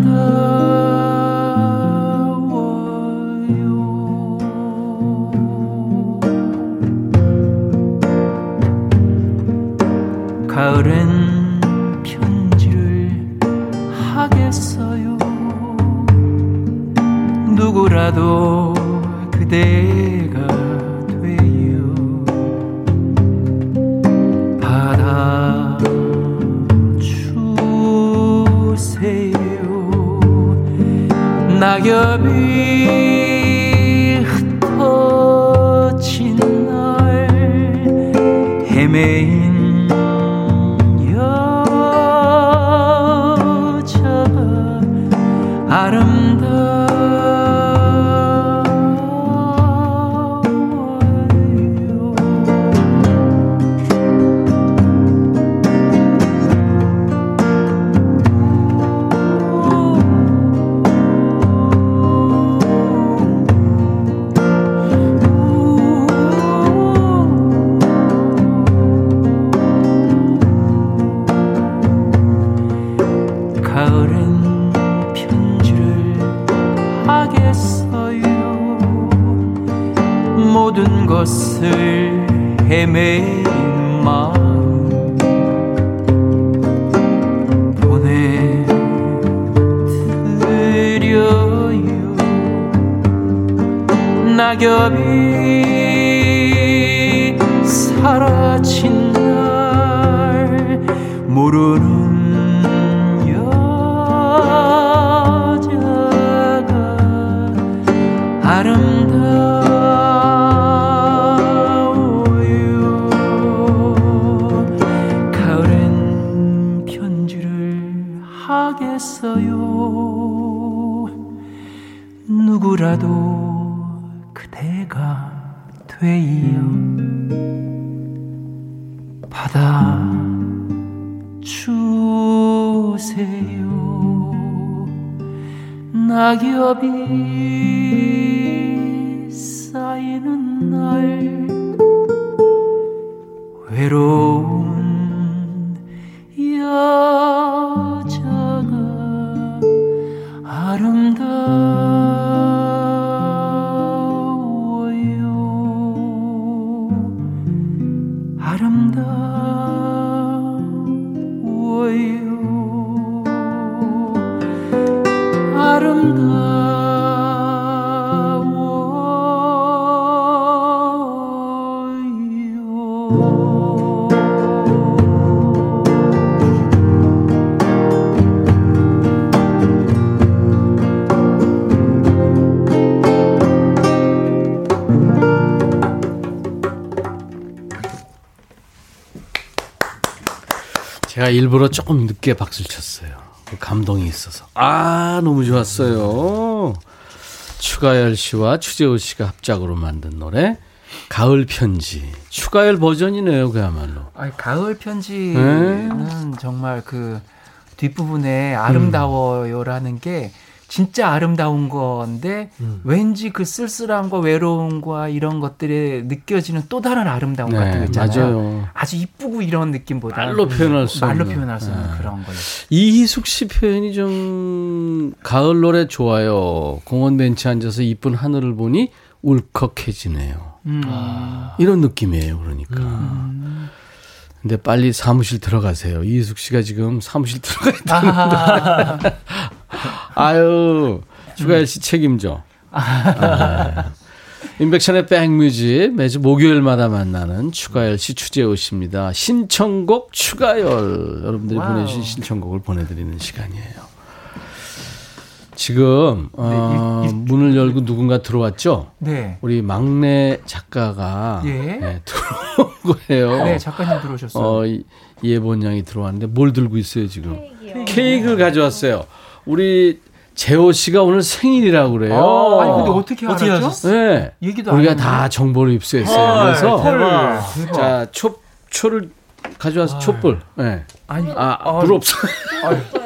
낙엽이 사라진 날 모르는 일부러 조금 늦게 박수를 쳤어요. 그 감동이 있어서. 아, 너무 좋았어요. 추가열 씨와 추재호 씨가 합작으로 만든 노래 가을 편지. 추가열 버전이네요, 그야말로. 아니, 가을 편지는 정말 그 뒷부분에 아름다워요라는 게 진짜 아름다운 건데 왠지 그 쓸쓸함과 외로움과 이런 것들에 느껴지는 또 다른 아름다움 네, 같은 거 있잖아요. 맞아요. 아주 이쁘고 이런 느낌보다 말로 표현할 수 말로 없는. 표현할 수 없는 네. 그런 거예요. 이희숙 씨 표현이 좀 가을 노래 좋아요. 공원 벤치 앉아서 이쁜 하늘을 보니 울컥해지네요. 음. 이런 느낌이에요, 그러니까. 음. 근데 빨리 사무실 들어가세요. 이희숙 씨가 지금 사무실 들어가야 돼. 아하. 아유, 추가열 씨 책임져. 아. 임백천의 백뮤직 매주 목요일마다 만나는 추가열 씨 추재호 씨입니다. 신청곡 추가열 여러분들이 와우. 보내주신 신청곡을 보내드리는 시간이에요. 지금 어, 문을 열고 누군가 들어왔죠? 네. 우리 막내 작가가 예. 네, 들어온 거예요. 네, 작가님 들어오셨어요. 어, 이- 이해본 양이 들어왔는데 뭘 들고 있어요 지금? 케이크를 가져왔어요. 우리 재호 씨가 오늘 생일이라고 그래요. 어, 아니 근데 어떻게 어떻게 알았죠? 하셨어요? 네. 얘기도 안 우리가. 다 정보를 입수했어요. 그래서 대박. 대박. 자, 초 초를 가져와서 촛불. 네. 아니, 아, 아, 불 없어.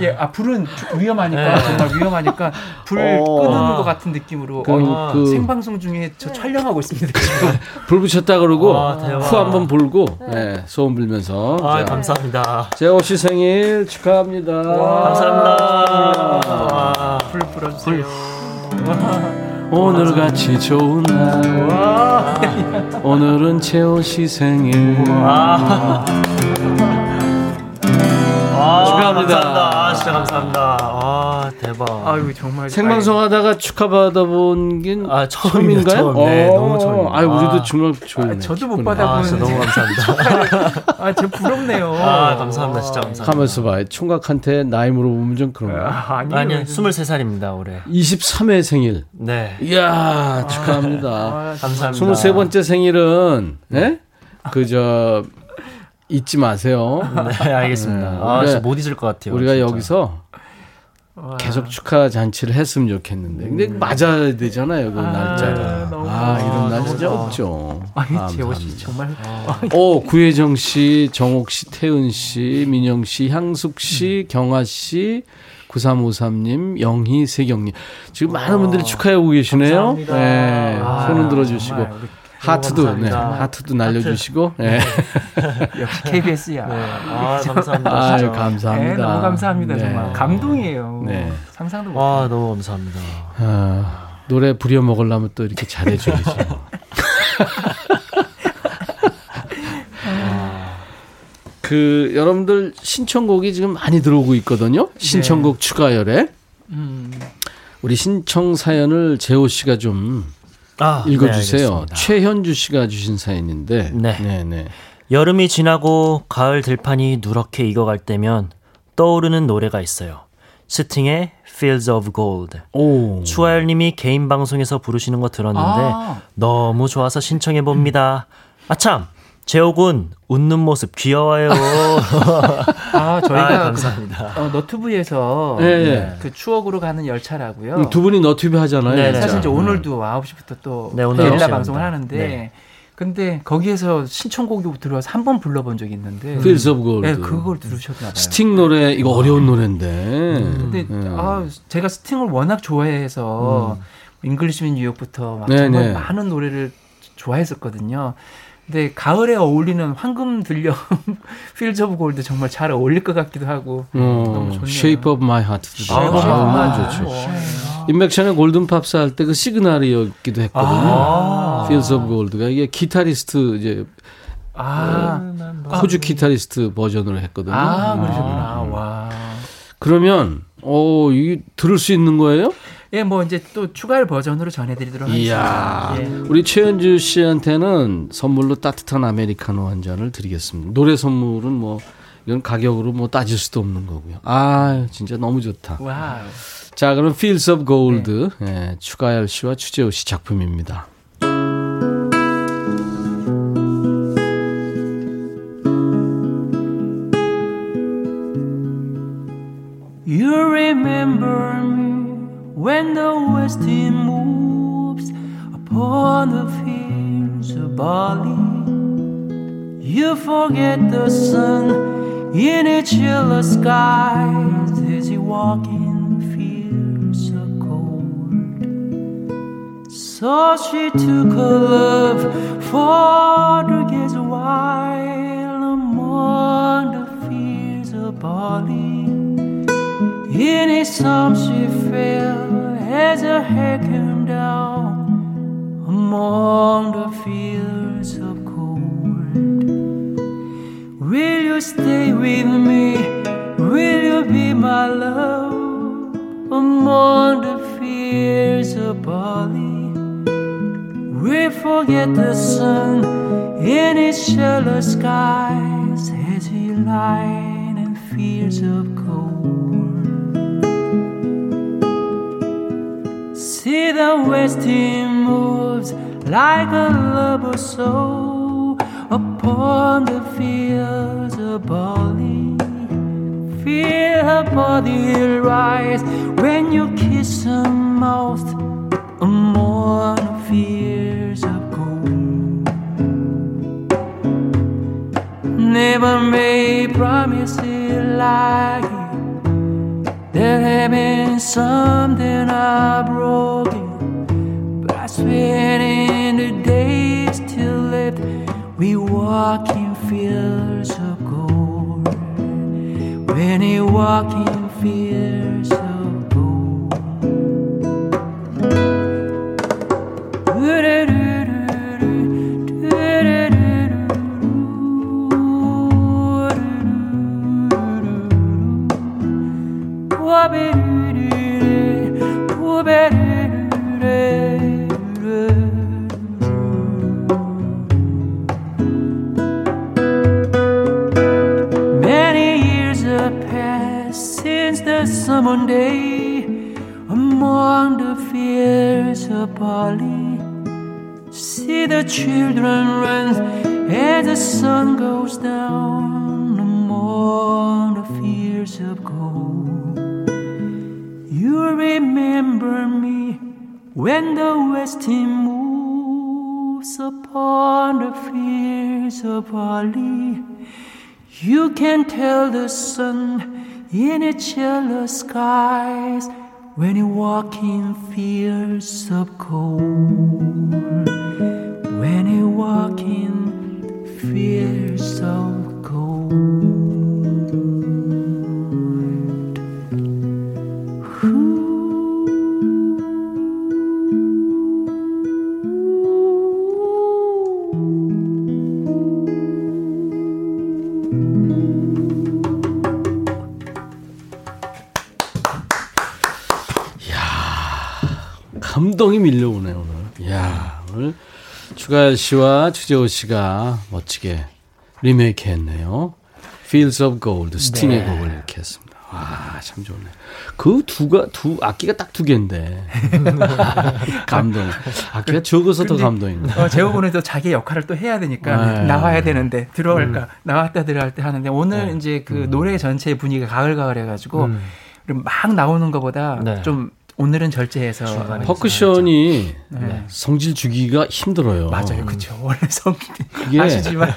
예, 아 불은 주- 위험하니까 네. 정말 위험하니까 불 어. 끄는 것 같은 느낌으로 그, 어, 그, 생방송 중에 저 촬영하고 있습니다. 지금. 불 붙였다 그러고 와, 대박. 후 한번 불고 네, 소음 빌면서. 아, 자, 감사합니다. 재호 씨 생일 축하합니다. 감사합니다. 와. 불 불어주세요. 오늘 같이 좋은 날. 오늘은 재호 씨 생일. 아. 아, 축하합니다. 감사합니다. 아, 진짜 감사합니다. 아, 대박. 아유 정말 생방송 하다가 축하받아 본게 아, 처음입니다, 처음인가요? 처음. 네, 어, 너무 처음입니다. 아유, 우리도 아. 정말 좋네. 아, 저도 못 기쁘네. 받아 아, 너무 감사합니다. 아, 저 부럽네요. 아, 감사합니다. 진짜 감사합니다. 가만있어 봐요. 총각한테 나이 물어보면 좀 그런가. 아, 아니요. 아니요, 23살입니다, 올해. 23회 생일. 네. 이야, 축하합니다. 아, 감사합니다. 23번째 생일은, 예? 그, 저, 잊지 마세요. 네, 알겠습니다. 네, 아, 못 잊을 것 같아요. 우리가 진짜. 여기서 와. 계속 축하 잔치를 했으면 좋겠는데. 근데 맞아야 되잖아요, 그 아, 날짜가. 너무- 아, 이런 날 진짜. 없죠. 아니 감사합니다. 재호 씨 정말 오, 구혜정 씨, 정옥 씨, 태은 씨, 민영 씨, 향숙 씨, 경아 씨, 9353님, 영희, 세경님. 지금 많은 분들이 축하해 오고 계시네요. 감사합니다. 네, 아, 손은 들어주시고. 하트도, 네. 하트도 날려주시고. 네. 역시 KBS야. 네. 아, 감사합니다. 아유. 감사합니다. 네, 너무 감사합니다. 네. 정말 감동이에요. 네. 상상도 못. 와, 너무 감사합니다. 아, 노래 부려 먹으려면 또 이렇게 잘해줘야죠. 그 여러분들 신청곡이 지금 많이 들어오고 있거든요. 신청곡 추가열에 음. 우리 신청 사연을 재호 씨가 좀 아, 읽어주세요. 네. 최현주 씨가 주신 사연인데, 네. 네, 네. 여름이 지나고 가을 들판이 누렇게 익어갈 때면 떠오르는 노래가 있어요. 스팅의 Fields of Gold. 오, 추하열님이 개인 방송에서 부르시는 거 들었는데 아. 너무 좋아서 신청해 봅니다. 아참 재호군 웃는 모습 귀여워요. 아, 저희가 아, 그, 감사합니다. 어, 너튜브에서 네, 네. 그 추억으로 가는 열차라고요. 음, 두 분이 너튜브 하잖아요. 네, 네. 사실 이제 음. 오늘도 9시부터 또 네, 오늘 게릴라 9시 방송을 합니다. 하는데 네. 근데 거기에서 신청곡이 들어와서 한 번 불러본 적이 있는데 Fields of Gold. 네, 그걸 들으셨나 봐요. 스팅 노래 이거 어려운 노래인데. 근데 음. 아, 제가 스팅을 워낙 좋아해서 Englishman New York부터 막 네, 정말 네. 많은 노래를 좋아했었거든요. 근데 가을에 어울리는 황금 들녘 Fields of Gold 정말 잘 어울릴 것 같기도 하고 어, 너무 좋네요. Shape of My Heart. 아, 아, 아, 좋죠. 아, 임백천의 골든 팝스 할 때 그 시그널이었기도 했거든요. 아. Fields of Gold가 이게 기타리스트 이제 아, 호주 기타리스트 버전으로 했거든요. 아, 그러셨구나. 와. 그러면 어, 이 들을 수 있는 거예요? 예, 뭐 이제 또 추가열 버전으로 전해드리도록 하겠습니다. 예. 우리 최현주 씨한테는 선물로 따뜻한 아메리카노 한 잔을 드리겠습니다. 노래 선물은 뭐 이건 가격으로 뭐 따질 수도 없는 거고요. 아, 진짜 너무 좋다. 와우. 자, 그럼 Fields of Gold 예, 추가열 씨와 추재호 씨 작품입니다. You'll remember me when the west wind moves upon the fields of barley. You forget the sun in its yellow skies as you walk in fields of gold. So she took her love for to gaze a while among the fields of barley. In his arms she fell as her hair came down among the fields of gold. Will you stay with me? Will you be my love among the fields of barley? We forget the sun in its shallow skies as he lied in fields of gold. The west wind moves like a lover soul upon the fields of barley. Feel her body rise when you kiss her mouth among the fields of gold. Never made promises like it. There have been something I broken, I the days till left, we walk in fields of gold. When we walk in fields barley. See the children run as the sun goes down among the fields of gold. You remember me when the west wind moves upon the fields of barley. You can tell the sun in its yellow skies when you walk in fields of cold, When you walk in fields 감동이 밀려오네 오늘. 야 오늘 추가열 씨와 추재호 씨가 멋지게 리메이크했네요. Fields of Gold 스팅의 곡을 이렇게 했습니다. 와참 좋네. 그 두가 두 악기가 딱 두 개인데 감동. 악기가 적어서 더 거야. 어, 재호군은 또 자기 역할을 또 해야 되니까 네. 나와야 되는데 들어올까 나왔다 들어갈 때 하는데 오늘 이제 그 노래 전체 분위기가 가을가을 해가지고 그리고 막 나오는 것보다 네. 좀 오늘은 절제해서 중간에 퍼쿠션이 네. 성질 주기가 힘들어요. 맞아요, 그렇죠. 원래 성 그게 아시지만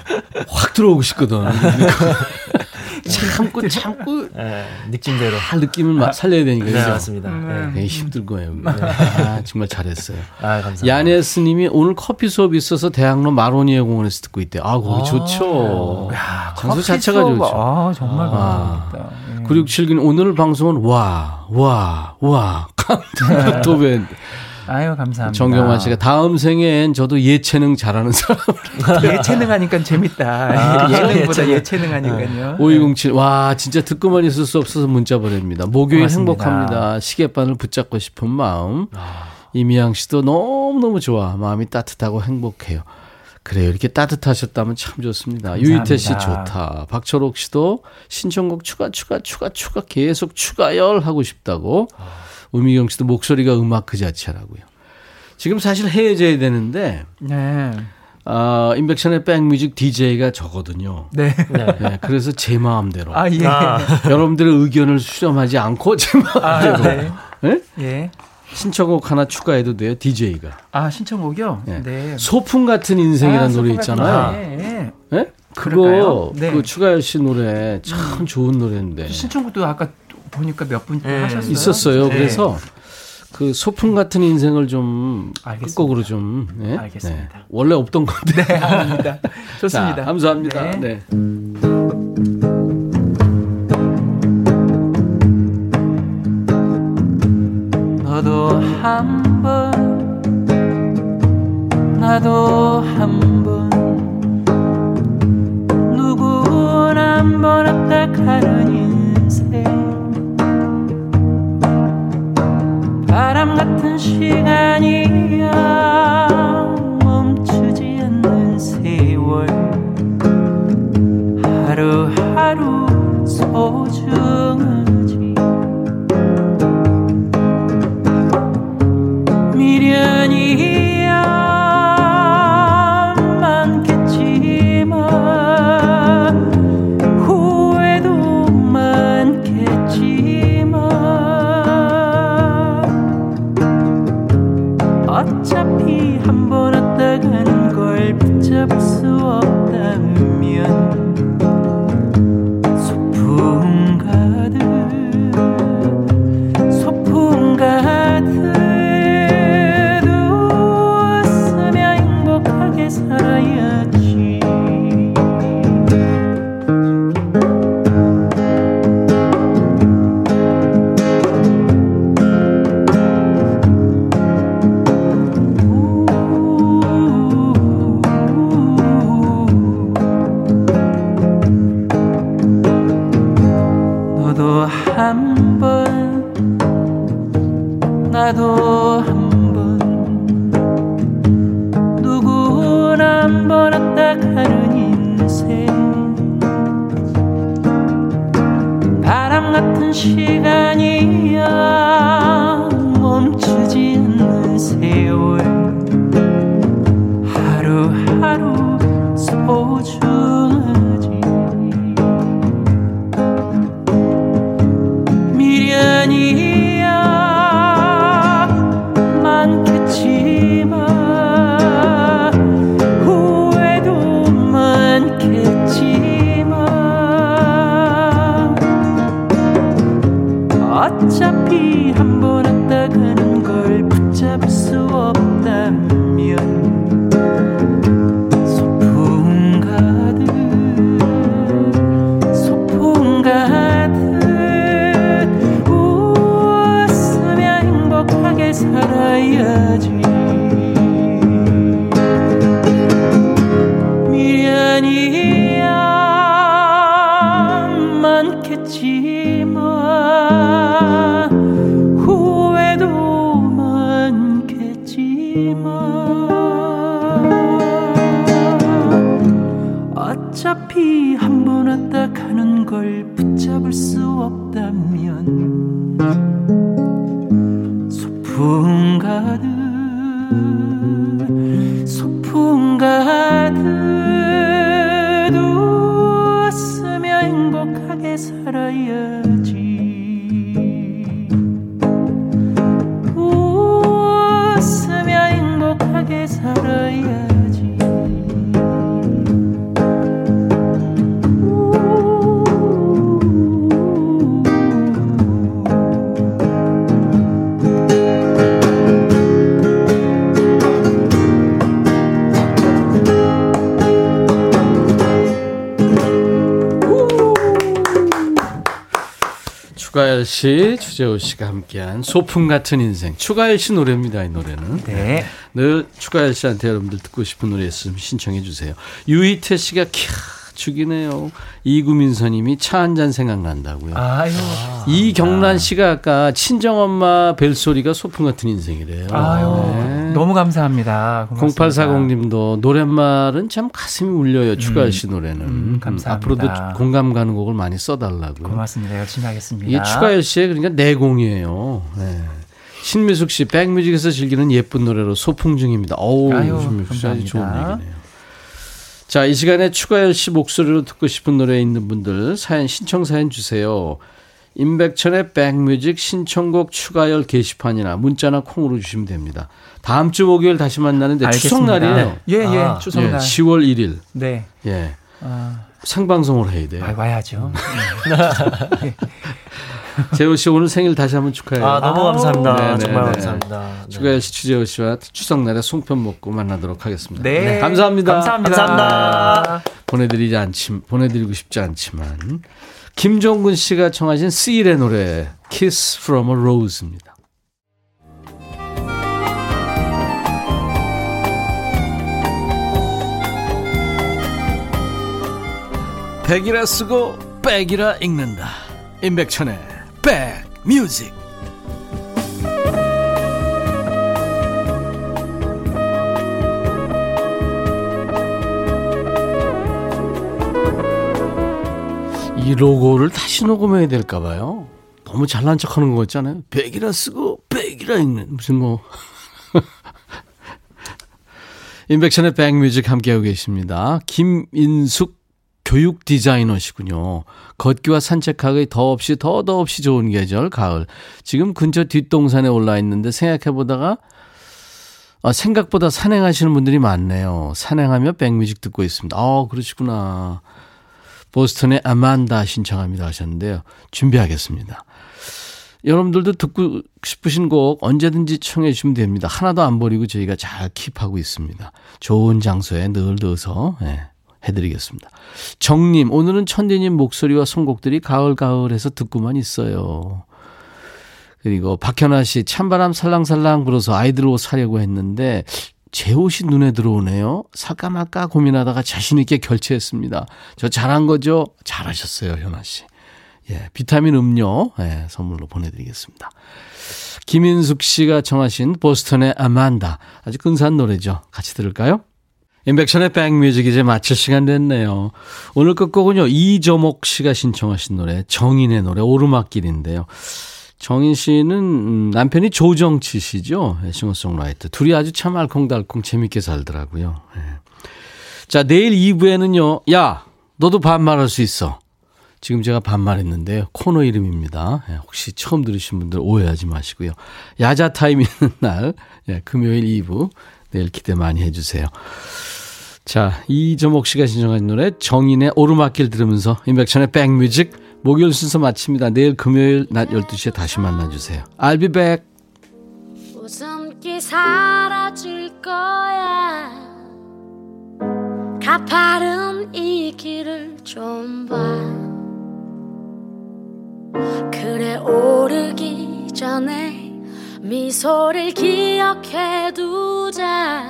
확 들어오고 싶거든. 참고 참고 예, 느낌대로. 다 느낌을 막 살려야 되니까. 네? 맞습니다. 예. 되게 힘들 거예요. 아, 정말 잘했어요. 아, 감사합니다. 야네스님이 오늘 커피 수업이 있어서 대학로 마로니에 공원에서 듣고 있대. 아, 거기 좋죠. 장소 커피 자체가 수업, 좋죠. 아, 정말 아. 그리고 7긴 오늘 방송은 와, 와, 와. 도벤. 아유 감사합니다. 정경환 씨가 다음 생엔 저도 예체능 잘하는 사람. 예체능 하니까 재밌다. 예능보다 예체능 하니까요. 5207. 와, 진짜 듣고만 있을 수 없어서 문자 보냅니다. 목요일 고맙습니다. 행복합니다. 시계바늘 붙잡고 싶은 마음. 이미양 씨도 너무너무 좋아. 마음이 따뜻하고 행복해요. 그래요. 이렇게 따뜻하셨다면 참 좋습니다. 유희태 씨 좋다. 박철옥 씨도 신청곡 추가, 추가, 추가, 추가 계속 추가열 하고 싶다고. 우미경 씨도 목소리가 음악 그 자체라고요. 지금 사실 헤어져야 되는데, 네. 아, 인백션의 백뮤직 DJ가 저거든요. 네. 네, 그래서 제 마음대로. 아 예. 여러분들의 의견을 수렴하지 않고 제 마음대로. 아, 네. 네? 예. 신청곡 하나 추가해도 돼요, DJ가. 아 신청곡이요? 네. 네. 소풍 같은 인생이라는 아, 노래 있잖아요. 같은 노래. 네. 네? 그럴까요? 그거, 네. 그 추가열 씨 노래 참 좋은 노래인데. 신청곡도 아까 보니까 몇분 네. 하셨어요? 있었어요. 네. 그래서 그 소풍 같은 인생을 좀 알겠습니다. 끝곡으로 좀. 네? 알겠습니다. 네. 원래 없던 건데. 네, 아닙니다. 좋습니다. 자, 감사합니다. 네. 네. 너도 한 번 나도 한 번 누구나 한번 가는 인생 바람 같은 시간이야. 멈추지 않는 세월. 하루하루 소중하 씨, 주재호 씨가 함께한 소풍 같은 인생. 추가열 씨 노래입니다, 이 노래는. 네. 늘 추가열 씨한테 여러분들 듣고 싶은 노래 있으면 신청해 주세요. 유희태 씨가 캬, 죽이네요. 이구민서님이 차 한 잔 생각난다고요. 아유. 이경란 씨가 아까 친정 엄마 벨 소리가 소풍 같은 인생이래요. 아유. 네. 너무 감사합니다. 고맙습니다. 0840님도 노랫말은 참 가슴이 울려요. 추가열 씨 노래는. 음, 감사합니다. 앞으로도 공감 가는 곡을 많이 써달라고요. 고맙습니다. 열심히 하겠습니다. 이게 추가열 씨의 그러니까 내공이에요. 네. 신미숙 씨 백뮤직에서 즐기는 예쁜 노래로 소풍 중입니다. 어우, 아유, 신미숙 씨 아주 좋은. 얘기네요. 자, 이 시간에 추가열 씨 목소리로 듣고 싶은 노래 있는 분들 사연 신청 사연 주세요. 임백천의 백뮤직 신청곡 추가열 게시판이나 문자나 콩으로 주시면 됩니다. 다음 주 목요일 다시 만나는데 알겠습니다. 추석날이에요. 예, 예. 아, 예, 추석날. 10월 1일. 네. 예. 아, 생방송을 해야 돼요. 아, 와야죠. 재호 씨 오늘 생일 다시 한번 축하해요. 아, 너무 감사합니다. 네, 네, 정말 네. 감사합니다. 네. 추가열 씨, 추재호 씨와 추석날에 송편 먹고 만나도록 하겠습니다. 네. 감사합니다. 감사합니다. 감사합니다. 보내드리지 않지, 보내드리고 싶지 않지만 김종근 씨가 청하신 스일의 노래 Kiss from a Rose입니다. 백이라 쓰고 백이라 읽는다. 임백천의 백뮤직. 이 로고를 다시 녹음해야 될까 봐요. 너무 잘난 척하는 거 같잖아요. 백이라 쓰고 백이라 읽는 무슨 뭐 인백션의 백뮤직 함께하고 계십니다. 김인숙 교육 디자이너시군요. 걷기와 산책하기 더없이 더 더없이 좋은 계절 가을. 지금 근처 뒷동산에 올라 있는데 생각해 보다가 아, 생각보다 산행하시는 분들이 많네요. 산행하며 백뮤직 듣고 있습니다. 아, 그러시구나. 보스턴의 아만다 신청합니다 하셨는데요. 준비하겠습니다. 여러분들도 듣고 싶으신 곡 언제든지 청해 주시면 됩니다. 하나도 안 버리고 저희가 잘 킵하고 있습니다. 좋은 장소에 늘 넣어서 예, 해드리겠습니다. 정님, 오늘은 천디님 목소리와 선곡들이 가을가을해서 듣고만 있어요. 그리고 박현아 씨, 찬바람 살랑살랑 불어서 아이들 옷 사려고 했는데 제 옷이 눈에 들어오네요. 살까 말까 고민하다가 자신있게 결제했습니다. 저 잘한 거죠? 잘하셨어요, 현아 씨. 예, 비타민 음료, 예, 선물로 보내드리겠습니다. 김인숙 씨가 청하신 보스턴의 아만다. 아주 근사한 노래죠. 같이 들을까요? 인백션의 백뮤직 이제 마칠 시간 됐네요. 오늘 끝곡은요, 이저목 씨가 신청하신 노래, 정인의 노래, 오르막길인데요. 정인 씨는 음, 남편이 조정치 씨죠. 예, 싱어송라이터. 둘이 아주 참 알콩달콩 재밌게 살더라고요. 예. 자, 내일 2부에는요. 야, 너도 반말할 수 있어. 지금 제가 반말했는데요. 코너 이름입니다. 예, 혹시 처음 들으신 분들 오해하지 마시고요. 야자 타임 있는 날, 예, 금요일 2부. 내일 기대 많이 해주세요. 자, 이저목 씨가 신청한 노래 정인의 오르막길 들으면서 인백천의 백뮤직 목요일 순서 마칩니다. 내일 금요일 낮 12시에 다시 만나주세요. I'll be back. 웃음기 사라질 거야 가파른 이 길을 좀 봐 그래 오르기 전에 미소를 기억해 두자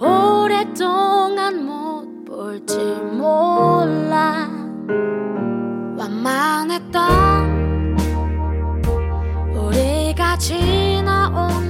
오랫동안 못 볼지 몰라 완만했던 우리가 지나온